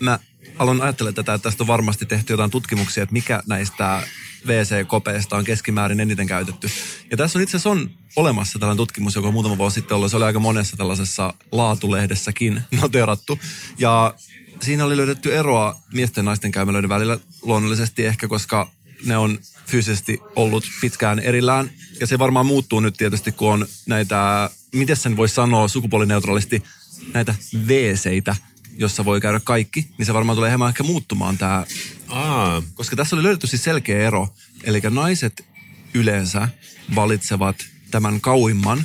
mä aloin ajattelemaan tätä, että tästä on varmasti tehty jotain tutkimuksia, että mikä näistä WC-kopeista on keskimäärin eniten käytetty. Ja tässä on itse asiassa on olemassa tällainen tutkimus, joka on muutama vuosi sitten ollut. Se oli aika monessa tällaisessa laatulehdessäkin <laughs> noterattu. Ja siinä oli löydetty eroa miesten ja naisten käymälöiden välillä luonnollisesti ehkä, koska ne on fyysisesti ollut pitkään erillään. Ja se varmaan muuttuu nyt tietysti, kun on näitä, miten sen voi sanoa sukupuolineutraalisti, näitä WC-tä, jossa voi käydä kaikki, niin se varmaan tulee hieman ehkä muuttumaan tämä Aa, koska tässä oli löydetty siis selkeä ero. Eli naiset yleensä valitsevat tämän kauimman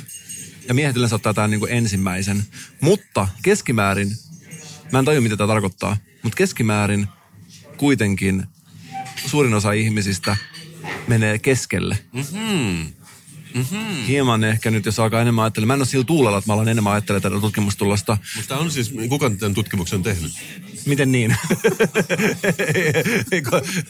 ja miehet yleensä ottaa tämän niin kuin ensimmäisen. Mutta keskimäärin, mä en tajua mitä tämä tarkoittaa, mutta keskimäärin kuitenkin suurin osa ihmisistä menee keskelle. Mm-hmm. Mm-hmm. Hieman ehkä nyt, jos alkaa enemmän ajattelemaan. Mä en ole sillä tuulella, että mä alan enemmän ajattelemaan tätä tutkimustulosta. mutta on siis, kuka tämän tutkimuksen tehnyt? Miten niin? <laughs>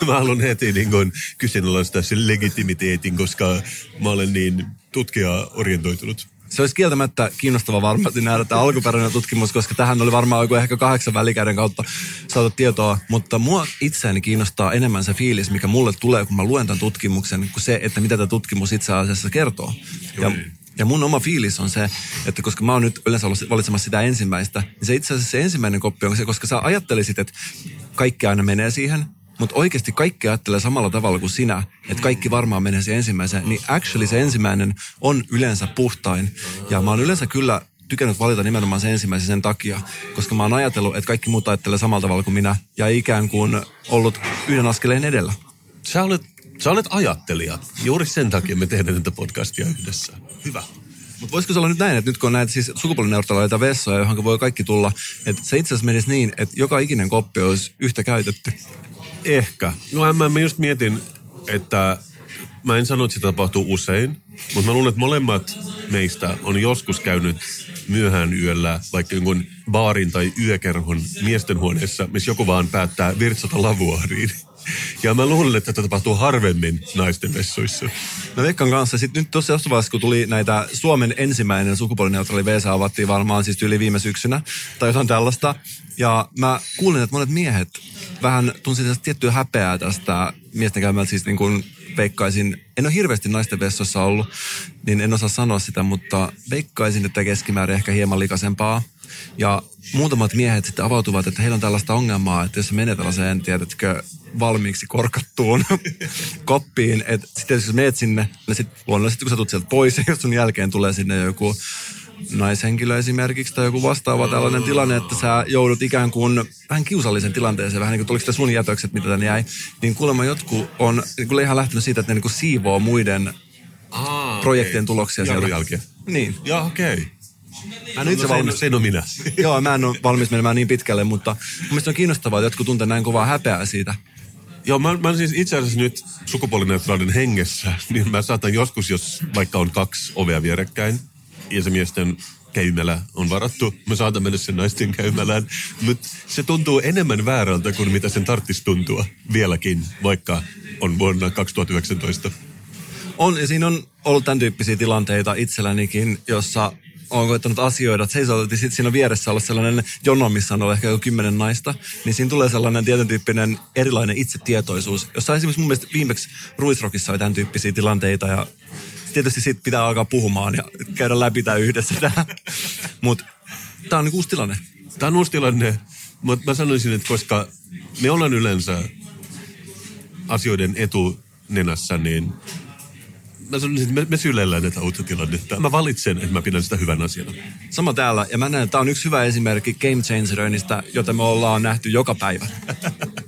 Mä haluan heti niin kuin kyseenalaistaa sen legitimiteetin, koska mä olen niin tutkija-orientoitunut. Se olisi kieltämättä kiinnostava varmasti nähdä tämä alkuperäinen tutkimus, koska tähän oli varmaan joku ehkä kahdeksan välikäden kautta saatu tietoa. Mutta mua itseäni kiinnostaa enemmän se fiilis, mikä mulle tulee, kun mä luen tämän tutkimuksen, kuin se, että mitä tämä tutkimus itse asiassa kertoo. Ja, ja mun oma fiilis on se, että koska mä oon nyt yleensä ollut valitsemassa sitä ensimmäistä, niin se itse asiassa se ensimmäinen koppi on se, koska sä ajattelisit, että kaikki aina menee siihen, mutta oikeasti kaikki ajattelee samalla tavalla kuin sinä, että kaikki varmaan menee siihen ensimmäiseen, niin actually se ensimmäinen on yleensä puhtain. Ja mä oon yleensä kyllä tykännyt valita nimenomaan sen ensimmäisen sen takia, koska mä oon ajatellut, että kaikki muut ajattelee samalla tavalla kuin minä ja ikään kuin ollut yhden askeleen edellä. Sä olet, sä olet ajattelija. Juuri sen takia me tehdään tätä podcastia yhdessä. Hyvä. Mutta voisiko se olla nyt näin, että nyt kun on näitä siis sukupuolineutraaleita vessoja, johon voi kaikki tulla, että se itse asiassa menisi niin, että joka ikinen koppi olisi yhtä käytetty. Ehkä. No mä, mä just mietin, että mä en sano, että se tapahtuu usein, mutta mä luulen, että molemmat meistä on joskus käynyt myöhään yöllä vaikka jonkun baarin tai yökerhon miesten huoneessa, missä joku vaan päättää virtsata lavuariin. Ja mä luulen, että tätä tapahtuu harvemmin naisten vessoissa. Mä veikkaan kanssa. Sitten nyt tuossa jossain vaiheessa, kun tuli näitä Suomen ensimmäinen sukupuolineutraali WC avattiin varmaan siis yli viime syksynä tai jotain tällaista. Ja mä kuulin, että monet miehet vähän tunsi tiettyä häpeää tästä miesten käymältä siis niin kuin veikkaisin, en ole hirveästi naisten vessossa ollut, niin en osaa sanoa sitä, mutta veikkaisin, että keskimäärin ehkä hieman likaisempaa. Ja muutamat miehet sitten avautuvat, että heillä on tällaista ongelmaa, että jos se menee tällaiseen, tiedätkö, valmiiksi korkattuun <laughs> koppiin, että sitten jos menet sinne, niin sitten luonnollisesti kun sä tulet sieltä pois, <laughs> ja sun jälkeen tulee sinne joku naishenkilö esimerkiksi tai joku vastaava tällainen tilanne, että sä joudut ikään kuin vähän kiusallisen tilanteeseen, vähän niin kuin tuliko sun jätökset, mitä tänne jäi, niin kuulemma jotkut on niin kuin ihan lähtenyt siitä, että ne niin kuin siivoo muiden Aa, projektien tuloksia sieltä. Jarrujälkiä. Niin. Joo, okei. Okay. Mä en itse valmis. se, minä. <laughs> Joo, mä en ole valmis menemään niin pitkälle, mutta mun mielestä on kiinnostavaa, että jotkut tuntee näin kovaa häpeää siitä. Joo, mä, mä siis itse asiassa nyt sukupuolineutraalin hengessä, niin mä saatan joskus, jos vaikka on kaksi ovea vierekkäin, ja se miesten käymälä on varattu, mä saatan mennä sen naisten käymälään, mutta se tuntuu enemmän väärältä kuin mitä sen tarttisi tuntua vieläkin, vaikka on vuonna 2019. On, ja siinä on ollut tämän tyyppisiä tilanteita itsellänikin, jossa on koittanut asioida, ja sitten siinä vieressä ollut sellainen jono, missä on ollut ehkä joku kymmenen naista, niin siinä tulee sellainen tietyn tyyppinen erilainen itsetietoisuus, jossa esimerkiksi mun mielestä viimeksi Ruisrockissa oli tämän tyyppisiä tilanteita, ja tietysti siitä pitää alkaa puhumaan ja käydä läpi tämä yhdessä. Mutta tämä on niin uusi tilanne. Tämä on uusi tilanne, mutta mä sanoisin, että koska me ollaan yleensä asioiden etunenässä, niin me, me sylellään tätä uutta tilannetta. Mä valitsen, että mä pidän sitä hyvän asiana. Sama täällä, ja mä näen, että tämä on yksi hyvä esimerkki game changeroinnista, jota me ollaan nähty joka päivä.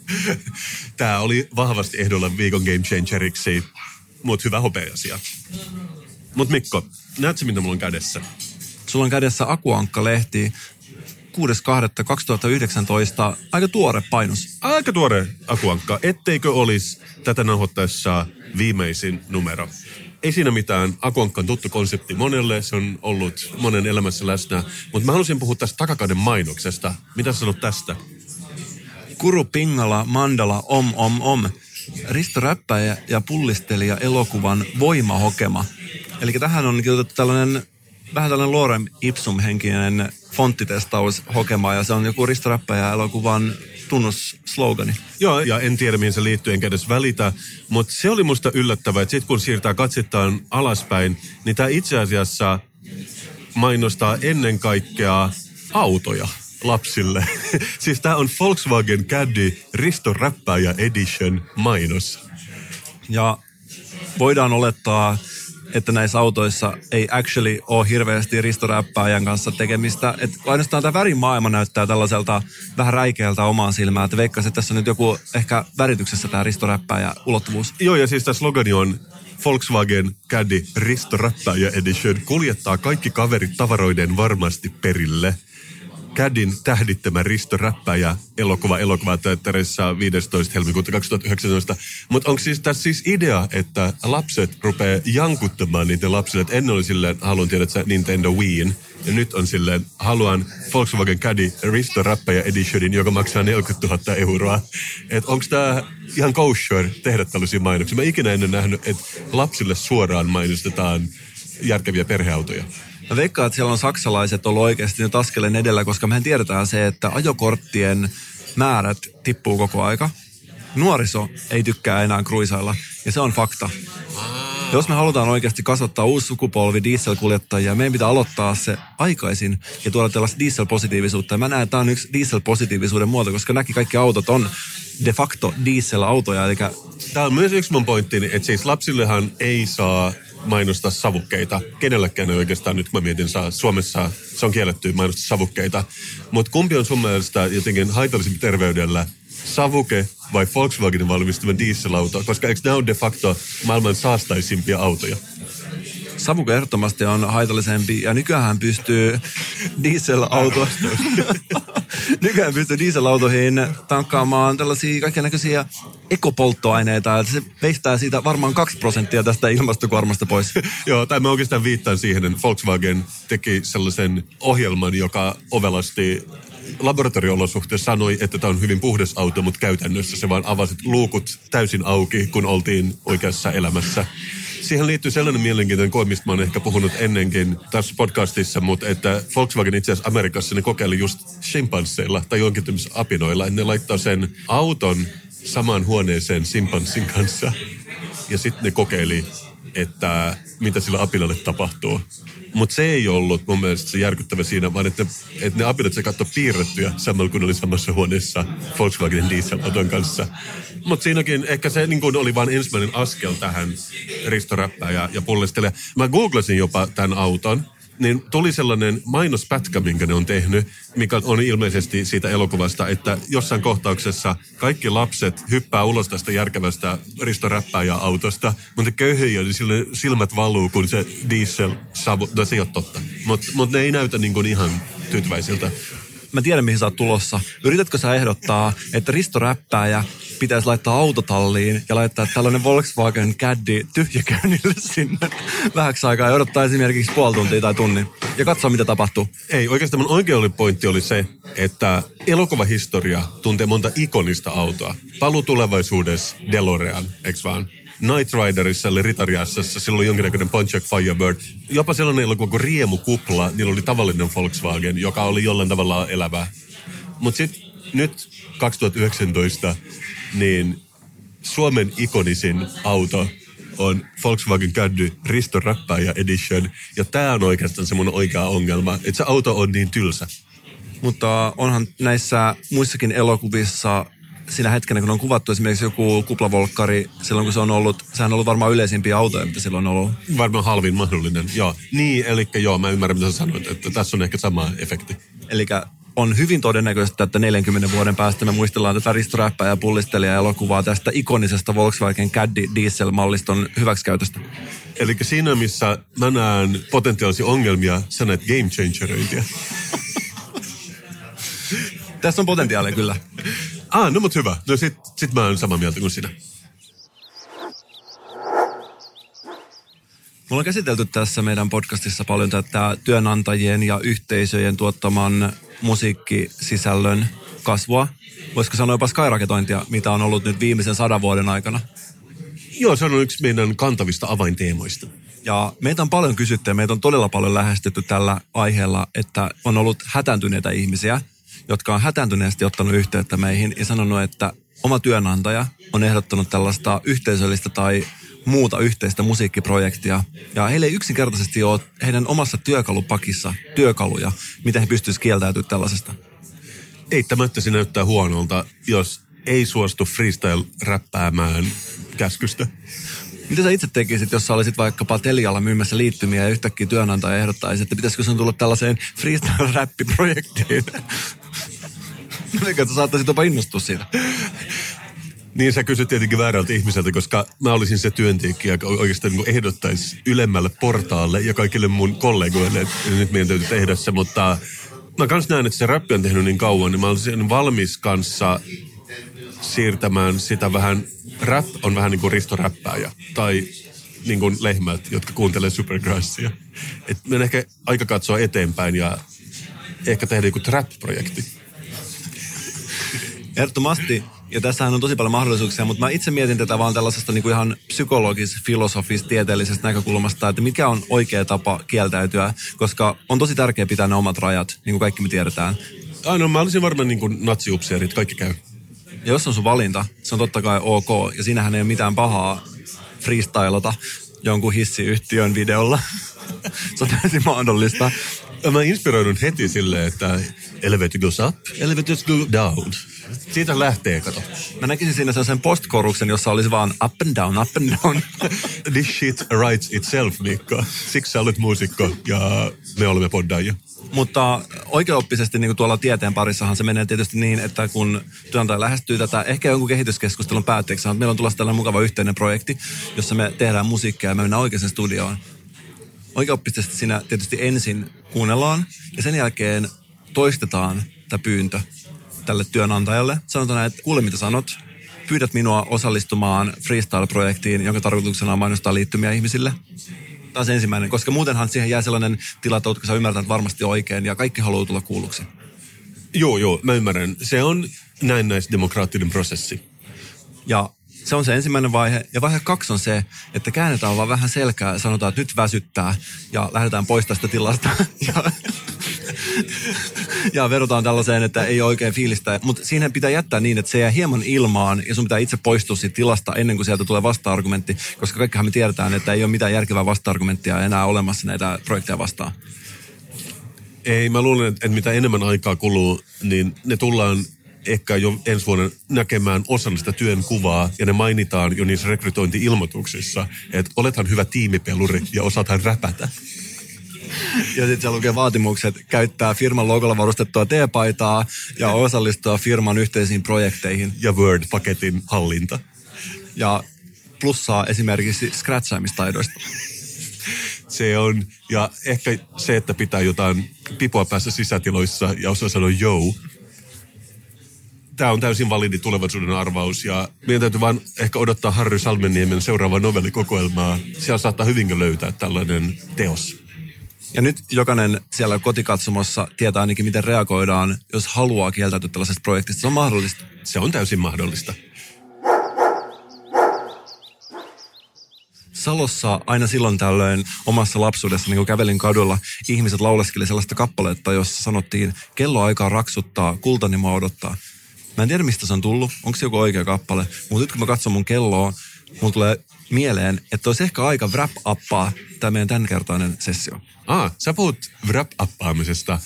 <laughs> Tämä oli vahvasti ehdolla viikon game changeriksi, mutta hyvä hopea-asia. Mutta Mikko, näetkö mitä mulla on kädessä? Sulla on kädessä Akuankka-lehti 6.2.2019, aika tuore painos. Aika tuore akuankka. Etteikö olisi tätä nauhoittaessa viimeisin numero? Ei siinä mitään. Akuankka on tuttu konsepti monelle, se on ollut monen elämässä läsnä. Mutta mä halusin puhua tästä takakauden mainoksesta. Mitä sä sanot tästä? Kuru Pingala, Mandala, Om Om Om. Risto Räppäjä ja pullistelija elokuvan Voimahokema. Eli tähän on kirjoitettu tällainen, vähän tällainen Lorem Ipsum-henkinen fonttitestaus hokema, ja se on joku Risto Räppäjä elokuvan tunnusslogani. Joo, ja en tiedä mihin se liittyy, enkä edes välitä. Mutta se oli musta yllättävää, että sitten kun siirtää katsettaan alaspäin, niin tämä itse asiassa mainostaa ennen kaikkea autoja lapsille. <laughs> siis tämä on Volkswagen Caddy Risto Räppäjä Edition mainos. Ja voidaan olettaa, että näissä autoissa ei actually ole hirveästi ristoräppääjän kanssa tekemistä. Että ainoastaan tämä värimaailma näyttää tällaiselta vähän räikeältä omaan silmään. Että veikkasin, että tässä on nyt joku ehkä värityksessä tämä ristoräppääjä ulottuvuus. Joo, ja siis tämä slogani on Volkswagen Caddy Risto Räppäjä Edition kuljettaa kaikki kaverit tavaroiden varmasti perille. Cadin tähdittämä Risto Räppäjä elokuva elokuvateatterissa 15. helmikuuta 2019. Mutta onko siis tässä siis idea, että lapset rupeaa jankuttamaan niiden lapsille, että ennen oli silleen, haluan tiedä, että Nintendo Wiiin, ja nyt on silleen, haluan Volkswagen Caddy Risto Räppäjä Editionin, joka maksaa 40 000 euroa. Että onko tämä ihan kosher tehdä tällaisia mainoksia? Mä ikinä ennen nähnyt, että lapsille suoraan mainostetaan järkeviä perheautoja. Mä veikkaan, että siellä on saksalaiset ollut oikeasti nyt askeleen edellä, koska mehän tiedetään se, että ajokorttien määrät tippuu koko aika. Nuoriso ei tykkää enää kruisailla, ja se on fakta. Jos me halutaan oikeasti kasvattaa uusi sukupolvi dieselkuljettajia, meidän pitää aloittaa se aikaisin ja tuoda tällaista dieselpositiivisuutta. Ja mä näen, että tämä on yksi dieselpositiivisuuden muoto, koska näki kaikki autot on de facto dieselautoja, eli Tämä on myös yksi mun pointtini, että siis lapsillehan ei saa mainostaa savukkeita. Kenellekään ei oikeastaan nyt, kun mä mietin, saa Suomessa se on kielletty mainostaa savukkeita. Mutta kumpi on sun mielestä jotenkin haitallisempi terveydellä, savuke vai Volkswagenin valmistama dieselauto? Koska eikö nämä ole de facto maailman saastaisimpia autoja? savuke ehdottomasti on haitallisempi ja nykyään pystyy dieselauto... <laughs> nykyään pystyy dieselautoihin tankkaamaan tällaisia kaikenlaisia ekopolttoaineita, se veistää siitä varmaan 2 prosenttia tästä ilmastokuormasta pois. <laughs> Joo, tai mä oikeastaan viittaan siihen, että Volkswagen teki sellaisen ohjelman, joka ovelasti laboratorio-olosuhteessa sanoi, että tämä on hyvin puhdas auto, mutta käytännössä se vaan avasi luukut täysin auki, kun oltiin oikeassa elämässä. Siihen liittyy sellainen mielenkiintoinen koe, mistä mä oon ehkä puhunut ennenkin tässä podcastissa, mutta että Volkswagen itse asiassa Amerikassa ne kokeili just chimpansseilla tai jonkin apinoilla, että ne laittaa sen auton samaan huoneeseen simpanssin kanssa. Ja sitten ne kokeili, että mitä sillä apinalle tapahtuu. Mutta se ei ollut mun mielestä se järkyttävä siinä, vaan että, että ne apinat se katsoi piirrettyjä samalla kun oli samassa huoneessa Volkswagenin dieselauton kanssa. Mutta siinäkin ehkä se niin kun oli vain ensimmäinen askel tähän ristoräppää ja, ja pullistele. Mä googlasin jopa tämän auton, niin tuli sellainen mainospätkä, minkä ne on tehnyt, mikä on ilmeisesti siitä elokuvasta, että jossain kohtauksessa kaikki lapset hyppää ulos tästä järkevästä ristoräppäjä-autosta, mutta köyhiä, niin silmät valuu, kun se diesel savu, no se ei ole totta. Mutta mut ne ei näytä niin kuin ihan tyytyväisiltä. Mä tiedän, mihin sä oot tulossa. Yritätkö sä ehdottaa, että Risto Räppääjä pitäisi laittaa autotalliin ja laittaa tällainen Volkswagen Caddy tyhjäkäynnille sinne vähäksi aikaa ja odottaa esimerkiksi puoli tuntia tai tunnin ja katsoa, mitä tapahtuu. Ei, oikeastaan mun oikea oli pointti oli se, että elokuvahistoria tuntee monta ikonista autoa. Palu tulevaisuudessa, DeLorean, eikö vaan? Night Riderissa, eli Ritariassassa, sillä oli jonkinnäköinen Pontiac Firebird. Jopa sellainen elokuva kuin Riemukupla, niillä oli tavallinen Volkswagen, joka oli jollain tavalla elävä. Mutta sitten nyt 2019, niin Suomen ikonisin auto on Volkswagen Caddy Risto Räppäjä Edition. Ja tämä on oikeastaan se mun oikea ongelma, että se auto on niin tylsä. Mutta onhan näissä muissakin elokuvissa siinä hetkenä, kun on kuvattu esimerkiksi joku kuplavolkkari, silloin kun se on ollut, sehän on ollut varmaan yleisimpiä autoja, mitä silloin on ollut. Varmaan halvin mahdollinen, joo. Niin, eli joo, mä ymmärrän mitä sä sanoit, että tässä on ehkä sama efekti. Eli on hyvin todennäköistä, että 40 vuoden päästä me muistellaan tätä Risto Räppää ja pullistelija elokuvaa tästä ikonisesta Volkswagen Caddy diesel-malliston hyväksikäytöstä. Eli siinä, missä mä näen potentiaalisia ongelmia, sä näet game changeröintiä. Tässä on potentiaalia kyllä. Ah, no mut hyvä. No sit, sit mä oon samaa mieltä kuin sinä. Mulla on käsitelty tässä meidän podcastissa paljon tätä työnantajien ja yhteisöjen tuottaman musiikkisisällön kasvua. Voisiko sanoa jopa skyraketointia, mitä on ollut nyt viimeisen sadan vuoden aikana. Joo, se on yksi meidän kantavista avainteemoista. Ja meitä on paljon kysytty ja meitä on todella paljon lähestytty tällä aiheella, että on ollut hätääntyneitä ihmisiä, jotka on hätääntyneesti ottanut yhteyttä meihin ja sanonut, että oma työnantaja on ehdottanut tällaista yhteisöllistä tai muuta yhteistä musiikkiprojektia. Ja heillä ei yksinkertaisesti ole heidän omassa työkalupakissa työkaluja, miten he pystyisivät kieltäytymään tällaisesta. Eittämättä se näyttää huonolta, jos ei suostu freestyle-räppäämään käskystä. Mitä sä itse tekisit, jos sä olisit vaikkapa Telialla myymässä liittymiä ja yhtäkkiä työnantaja ehdottaisi, että pitäisikö sun tulla tällaiseen freestyle-räppiprojektiin? <laughs> Että sä saattaisit jopa innostua siitä? Niin sä kysyt tietenkin väärältä ihmiseltä, koska mä olisin se työntekijä, joka oikeastaan niin ehdottaisi ylemmälle portaalle ja kaikille mun kollegoille, että nyt meidän täytyy tehdä se, mutta mä kans näen, että se räppi on tehnyt niin kauan, niin mä olisin valmis kanssa siirtämään sitä vähän, rap on vähän niin kuin ristoräppääjä tai niin kuin lehmät, jotka kuuntelee supergrassia. Et meidän ehkä aika katsoa eteenpäin ja ehkä tehdä joku trap-projekti. Ehdottomasti. Ja tässähän on tosi paljon mahdollisuuksia, mutta mä itse mietin tätä vaan tällaisesta niin kuin ihan psykologis, filosofis, tieteellisestä näkökulmasta, että mikä on oikea tapa kieltäytyä, koska on tosi tärkeää pitää ne omat rajat, niin kuin kaikki me tiedetään. Ai no, mä olisin varmaan niin kuin natsiupseerit, kaikki käy. Ja jos on sun valinta, se on totta kai ok, ja siinähän ei ole mitään pahaa freestylata jonkun hissiyhtiön videolla. <laughs> se on täysin mahdollista. Mä inspiroidun heti silleen, että elevator goes up, elevator goes down. Siitä lähtee, kato. Mä näkisin siinä sen postkoruksen, jossa olisi vaan up and down, up and down. <laughs> This shit writes itself, Mikko. Siksi sä olet muusikko ja me olemme poddaajia. Mutta oikeoppisesti niin kuin tuolla tieteen parissahan se menee tietysti niin, että kun työnantaja lähestyy tätä, ehkä jonkun kehityskeskustelun päätteeksi, että meillä on tulossa tällainen mukava yhteinen projekti, jossa me tehdään musiikkia ja me mennään oikeaan studioon. Oikeoppisesti siinä tietysti ensin kuunnellaan ja sen jälkeen toistetaan tämä pyyntö tälle työnantajalle. Sanotaan, että kuule mitä sanot, pyydät minua osallistumaan freestyle-projektiin, jonka tarkoituksena on mainostaa liittymiä ihmisille. Se ensimmäinen, koska muutenhan siihen jää sellainen tila, että oletko sä ymmärtänyt varmasti oikein ja kaikki haluaa tulla kuulluksi. Joo, joo, mä ymmärrän. Se on näennäisdemokraattinen prosessi. Ja se on se ensimmäinen vaihe. Ja vaihe kaksi on se, että käännetään vaan vähän selkää ja sanotaan, että nyt väsyttää ja lähdetään pois tästä tilasta. <laughs> Ja, ja vedotaan tällaiseen, että ei oikein fiilistä. Mutta siihen pitää jättää niin, että se jää hieman ilmaan ja sun pitää itse poistua siitä tilasta ennen kuin sieltä tulee vasta-argumentti. Koska kaikkihan me tiedetään, että ei ole mitään järkevää vasta-argumenttia enää olemassa näitä projekteja vastaan. Ei, mä luulen, että mitä enemmän aikaa kuluu, niin ne tullaan ehkä jo ensi vuonna näkemään osan sitä työn kuvaa, ja ne mainitaan jo niissä rekrytointi-ilmoituksissa, että olethan hyvä tiimipeluri ja osaathan räpätä. Ja sitten siellä lukee vaatimukset käyttää firman logolla varustettua T-paitaa ja osallistua firman yhteisiin projekteihin. Ja Word-paketin hallinta. Ja plussaa esimerkiksi scratchaamistaidoista. Se on, ja ehkä se, että pitää jotain pipoa päässä sisätiloissa ja osaa sanoa jou. Tämä on täysin validi tulevaisuuden arvaus ja meidän täytyy vaan ehkä odottaa Harry Salmeniemen seuraavaa novellikokoelmaa. Siellä saattaa hyvinkin löytää tällainen teos. Ja nyt jokainen siellä kotikatsomossa tietää ainakin, miten reagoidaan, jos haluaa kieltäytyä tällaisesta projektista. Se on mahdollista. Se on täysin mahdollista. Salossa aina silloin tällöin omassa lapsuudessa, niin kun kävelin kadulla, ihmiset lauleskeli sellaista kappaletta, jossa sanottiin, kello aikaa raksuttaa, kultani mä odottaa. Mä en tiedä, mistä se on tullut, onko se joku oikea kappale, mutta nyt kun mä katson mun kelloa, mulla tulee mieleen, että olisi ehkä aika wrap-uppaa tämä meidän tämänkertainen sessio. Ah, sä puhut wrap-appaamisesta.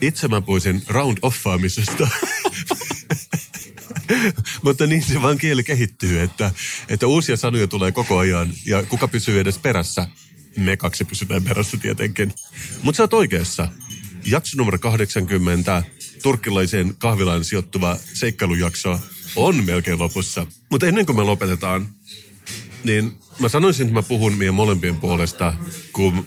Itse mä puhuisin round-offaamisesta. <laughs> Mutta niin se vaan kieli kehittyy, että, että uusia sanoja tulee koko ajan ja kuka pysyy edes perässä? Me kaksi pysytään perässä tietenkin. Mutta sä oot oikeassa. Jakso numero 80, turkkilaiseen kahvilaan sijoittuva seikkailujakso on melkein lopussa. Mutta ennen kuin me lopetetaan, niin mä sanoisin, että mä puhun meidän molempien puolesta, kun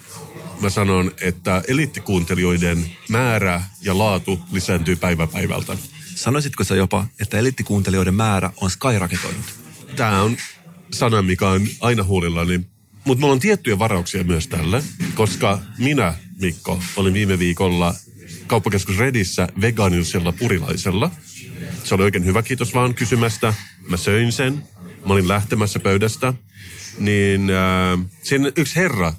mä sanon, että eliittikuuntelijoiden määrä ja laatu lisääntyy päivä päivältä. Sanoisitko sä jopa, että eliittikuuntelijoiden määrä on skyraketoinut? Tämä on sana, mikä on aina huulillani. Mutta mulla on tiettyjä varauksia myös tälle, koska minä, Mikko, olin viime viikolla kauppakeskus Redissä vegaanilisella purilaisella. Se oli oikein hyvä, kiitos vaan kysymästä. Mä söin sen, mä olin lähtemässä pöydästä. Niin äh, siinä yksi herra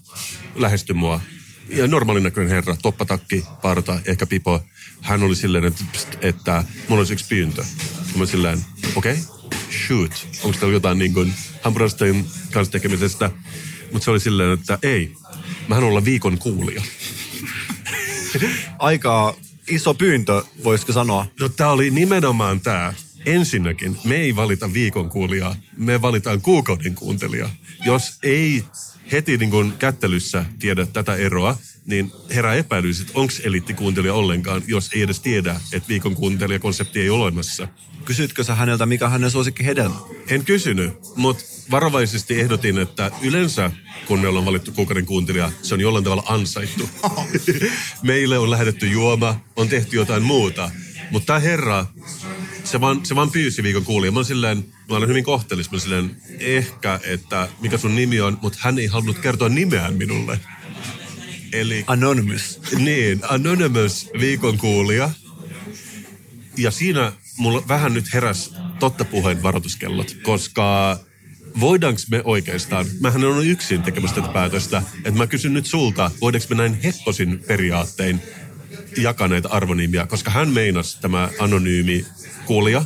lähestyi mua. Ja normaalin näköinen herra, toppatakki, parta, ehkä pipo. Hän oli silleen, että, pst, että mulla olisi yksi pyyntö. Mä silleen, okei, okay, shoot. Onko täällä jotain niin kuin hampurilaisten kanssa tekemisestä? Mutta se oli silleen, että ei, mä haluan olla viikon kuulija. Aika iso pyyntö, voisiko sanoa. No tää oli nimenomaan tää. Ensinnäkin, me ei valita viikon kuulijaa, me valitaan kuukauden kuuntelijaa. Jos ei heti niin kuin kättelyssä tiedä tätä eroa, niin herää epäilys, että onko eliittikuuntelija ollenkaan, jos ei edes tiedä, että viikon kuuntelijakonsepti ei ole olemassa. Kysytkö sä häneltä, mikä hänen suosikki hedelmä? En kysynyt, mutta varovaisesti ehdotin, että yleensä kun me ollaan valittu kuukauden kuuntelija, se on jollain tavalla ansaittu. <laughs> Meille on lähetetty juoma, on tehty jotain muuta. Mutta tämä herra, se vaan, se vaan pyysi viikon kuulija. Mä, olen silleen, mä olen hyvin kohtelis. Mä olen silleen, ehkä, että mikä sun nimi on, mutta hän ei halunnut kertoa nimeään minulle. Eli Anonymous. niin, Anonymous viikon kuulija. Ja siinä mulla vähän nyt heräs totta puheen varoituskellot, koska voidaanko me oikeastaan, mähän on yksin tekemässä tätä päätöstä, että mä kysyn nyt sulta, voidaanko me näin hepposin periaattein jakaa näitä arvonimiä, koska hän meinasi tämä anonyymi kuulija,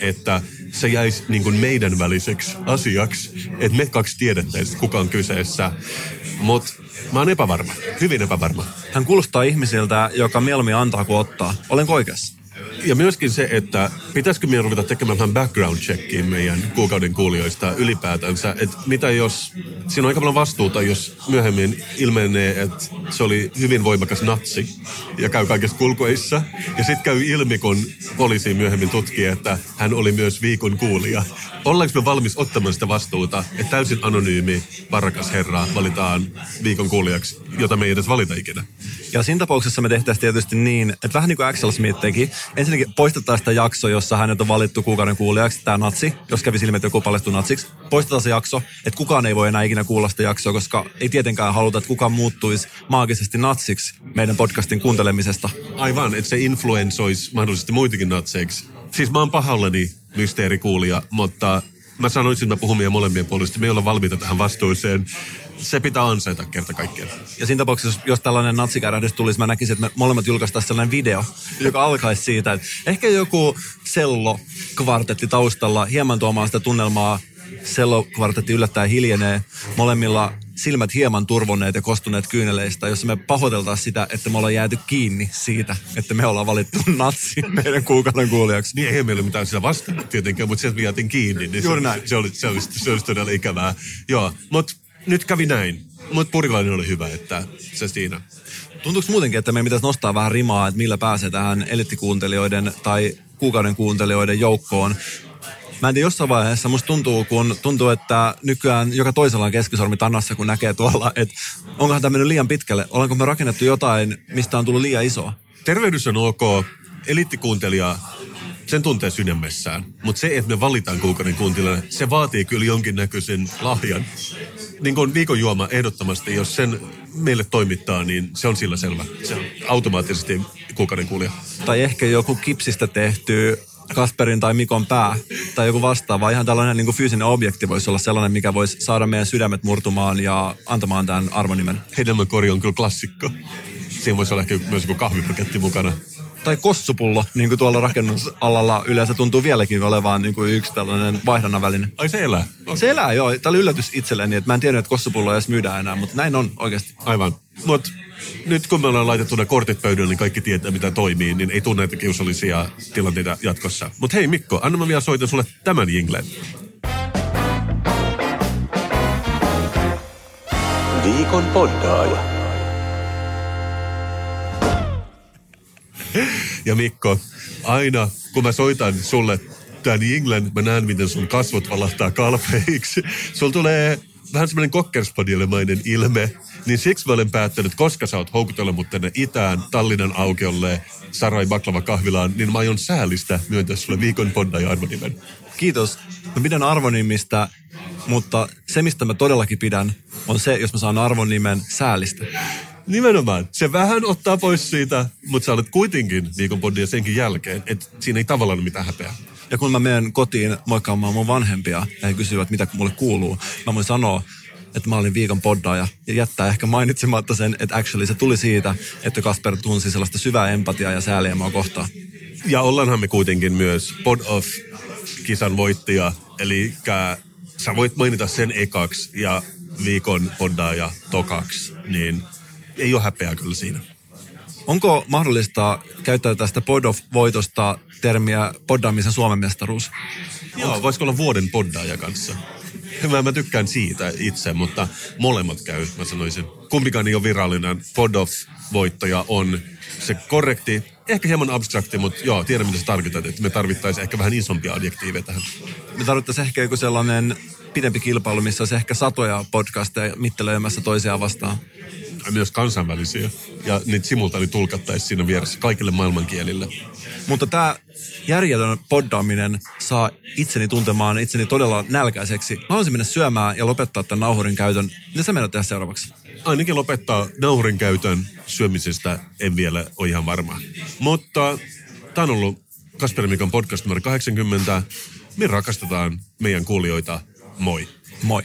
että se jäisi niin kuin meidän väliseksi asiaksi, että me kaksi tiedettäisiin, kuka on kyseessä. Mutta mä oon epävarma, hyvin epävarma. Hän kuulostaa ihmisiltä, joka mieluummin antaa kuin ottaa. Olenko oikeassa? Ja myöskin se, että pitäisikö meidän ruveta tekemään vähän background checkiin meidän kuukauden kuulijoista ylipäätänsä. Että mitä jos, siinä on aika paljon vastuuta, jos myöhemmin ilmenee, että se oli hyvin voimakas natsi ja käy kaikissa kulkueissa. Ja sitten käy ilmi, kun poliisi myöhemmin tutkii, että hän oli myös viikon kuulija. Ollaanko me valmis ottamaan sitä vastuuta, että täysin anonyymi, varakas herra valitaan viikon kuulijaksi, jota me ei edes valita ikinä? Ja siinä tapauksessa me tehtäisiin tietysti niin, että vähän niin kuin Axel Smith teki. Ensinnäkin poistetaan sitä jakso, jossa hänet on valittu kuukauden kuulijaksi, tämä natsi, jos kävi silmät joku paljastui natsiksi. Poistetaan se jakso, että kukaan ei voi enää ikinä kuulla sitä jaksoa, koska ei tietenkään haluta, että kukaan muuttuisi maagisesti natsiksi meidän podcastin kuuntelemisesta. Aivan, että se influensoisi mahdollisesti muitakin natseiksi. Siis mä oon pahallani mysteerikuulija, mutta mä sanoisin, että mä puhun meidän molempien puolesta. Me ei olla valmiita tähän vastuuseen. Se pitää ansaita kerta kaikkiaan. Ja siinä tapauksessa, jos, jos tällainen natsikärähdys tulisi, mä näkisin, että me molemmat julkaistaisiin sellainen video, joka alkaisi siitä, että ehkä joku sello-kvartetti taustalla hieman tuomaan sitä tunnelmaa. Sello-kvartetti yllättäen hiljenee. Molemmilla silmät hieman turvonneet ja kostuneet kyyneleistä, jossa me pahoiteltaisiin sitä, että me ollaan jääty kiinni siitä, että me ollaan valittu natsi meidän kuukauden kuulijaksi. Niin eihän meillä ole mitään sitä vastaan tietenkään, mutta sieltä me jäätiin kiinni. Niin Juuri se, näin. Se, oli, se, olisi, se olisi todella ikävää. Joo, mutta nyt kävi näin. Mutta purilainen oli hyvä, että se siinä. Tuntuuko muutenkin, että meidän pitäisi nostaa vähän rimaa, että millä pääsee tähän elittikuuntelijoiden tai kuukauden kuuntelijoiden joukkoon? Mä en tiedä, jossain vaiheessa musta tuntuu, kun tuntuu, että nykyään joka toisella on keskisormi tannassa, kun näkee tuolla, että onkohan tämä mennyt liian pitkälle. Ollaanko me rakennettu jotain, mistä on tullut liian isoa? Tervehdys on ok. Eliittikuuntelija, sen tuntee sydämessään. Mutta se, että me valitaan kuukauden kuuntelijana, se vaatii kyllä jonkinnäköisen lahjan. Niin kuin viikon juoma ehdottomasti, jos sen meille toimittaa, niin se on sillä selvä. Se on automaattisesti kuukauden kuulija. Tai ehkä joku kipsistä tehty Kasperin tai Mikon pää tai joku vastaava. Ihan tällainen niin kuin fyysinen objekti voisi olla sellainen, mikä voisi saada meidän sydämet murtumaan ja antamaan tämän arvonimen. Hedelmäkori on kyllä klassikko. Siinä voisi olla ehkä myös joku kahvipaketti mukana. Tai kossupullo, niin kuin tuolla rakennusalalla yleensä tuntuu vieläkin olevan niin kuin yksi tällainen vaihdannan väline. Ai se elää. Se elää joo. Tämä oli yllätys itselleni, että mä en tiennyt, että kossupulloa edes myydään enää, mutta näin on oikeasti. Aivan. Mut nyt kun me ollaan laitettu ne kortit pöydälle, niin kaikki tietää, mitä toimii, niin ei tule näitä kiusallisia tilanteita jatkossa. Mutta hei Mikko, anna mä vielä soitan sulle tämän jinglen. Viikon poddaaja. Ja Mikko, aina kun mä soitan sulle tämän jinglen, mä näen, miten sun kasvot valahtaa kalpeiksi. Sulla tulee vähän semmoinen kokkerspadielemainen ilme. Niin siksi mä olen päättänyt, koska sä oot houkutella mut tänne itään, Tallinnan aukiolle, Sarai Baklava kahvilaan, niin mä aion säällistä myöntää sulle viikon poddaaja arvonimen. Kiitos. Mä pidän arvonimistä, mutta se, mistä mä todellakin pidän, on se, jos mä saan arvonimen säälistä. Nimenomaan. Se vähän ottaa pois siitä, mutta sä olet kuitenkin viikon poddia senkin jälkeen, että siinä ei tavallaan ole mitään häpeää. Ja kun mä menen kotiin moikkaamaan mun vanhempia ja he kysyvät, mitä mulle kuuluu, mä voin sanoa, että mä olin viikon poddaaja ja jättää ehkä mainitsematta sen, että actually se tuli siitä, että Kasper tunsi sellaista syvää empatiaa ja sääliä mua kohtaan. Ja ollaanhan me kuitenkin myös Pod Off kisan voittaja, eli sä voit mainita sen ekaksi ja viikon poddaaja tokaksi, niin ei ole häpeää kyllä siinä. Onko mahdollista käyttää tästä Pod-off-voitosta termiä poddaamisen Suomen mestaruus? Joo, voisiko olla vuoden poddaaja kanssa? Mä, mä tykkään siitä itse, mutta molemmat käy, mä sanoisin. Kumpikaan ei ole virallinen. Pod-off-voittaja on se korrekti, ehkä hieman abstrakti, mutta joo, tiedän mitä sä tarkoitat, että me tarvittaisiin ehkä vähän isompia adjektiiveja tähän. Me tarvittaisiin ehkä joku sellainen pidempi kilpailu, missä olisi ehkä satoja podcasteja mittelöimässä toisiaan vastaan. Ja myös kansainvälisiä. Ja niitä simultaani tulkattaisiin siinä vieressä kaikille maailmankielille. Mutta tämä järjetön poddaaminen saa itseni tuntemaan itseni todella nälkäiseksi. Mä haluaisin mennä syömään ja lopettaa tämän nauhurin käytön. Mitä sä menet tehdä seuraavaksi? Ainakin lopettaa naurin käytön syömisestä, en vielä ole ihan varma. Mutta tämä on ollut Kasper Mikan podcast numero 80. Me rakastetaan meidän kuulijoita. Moi. Moi.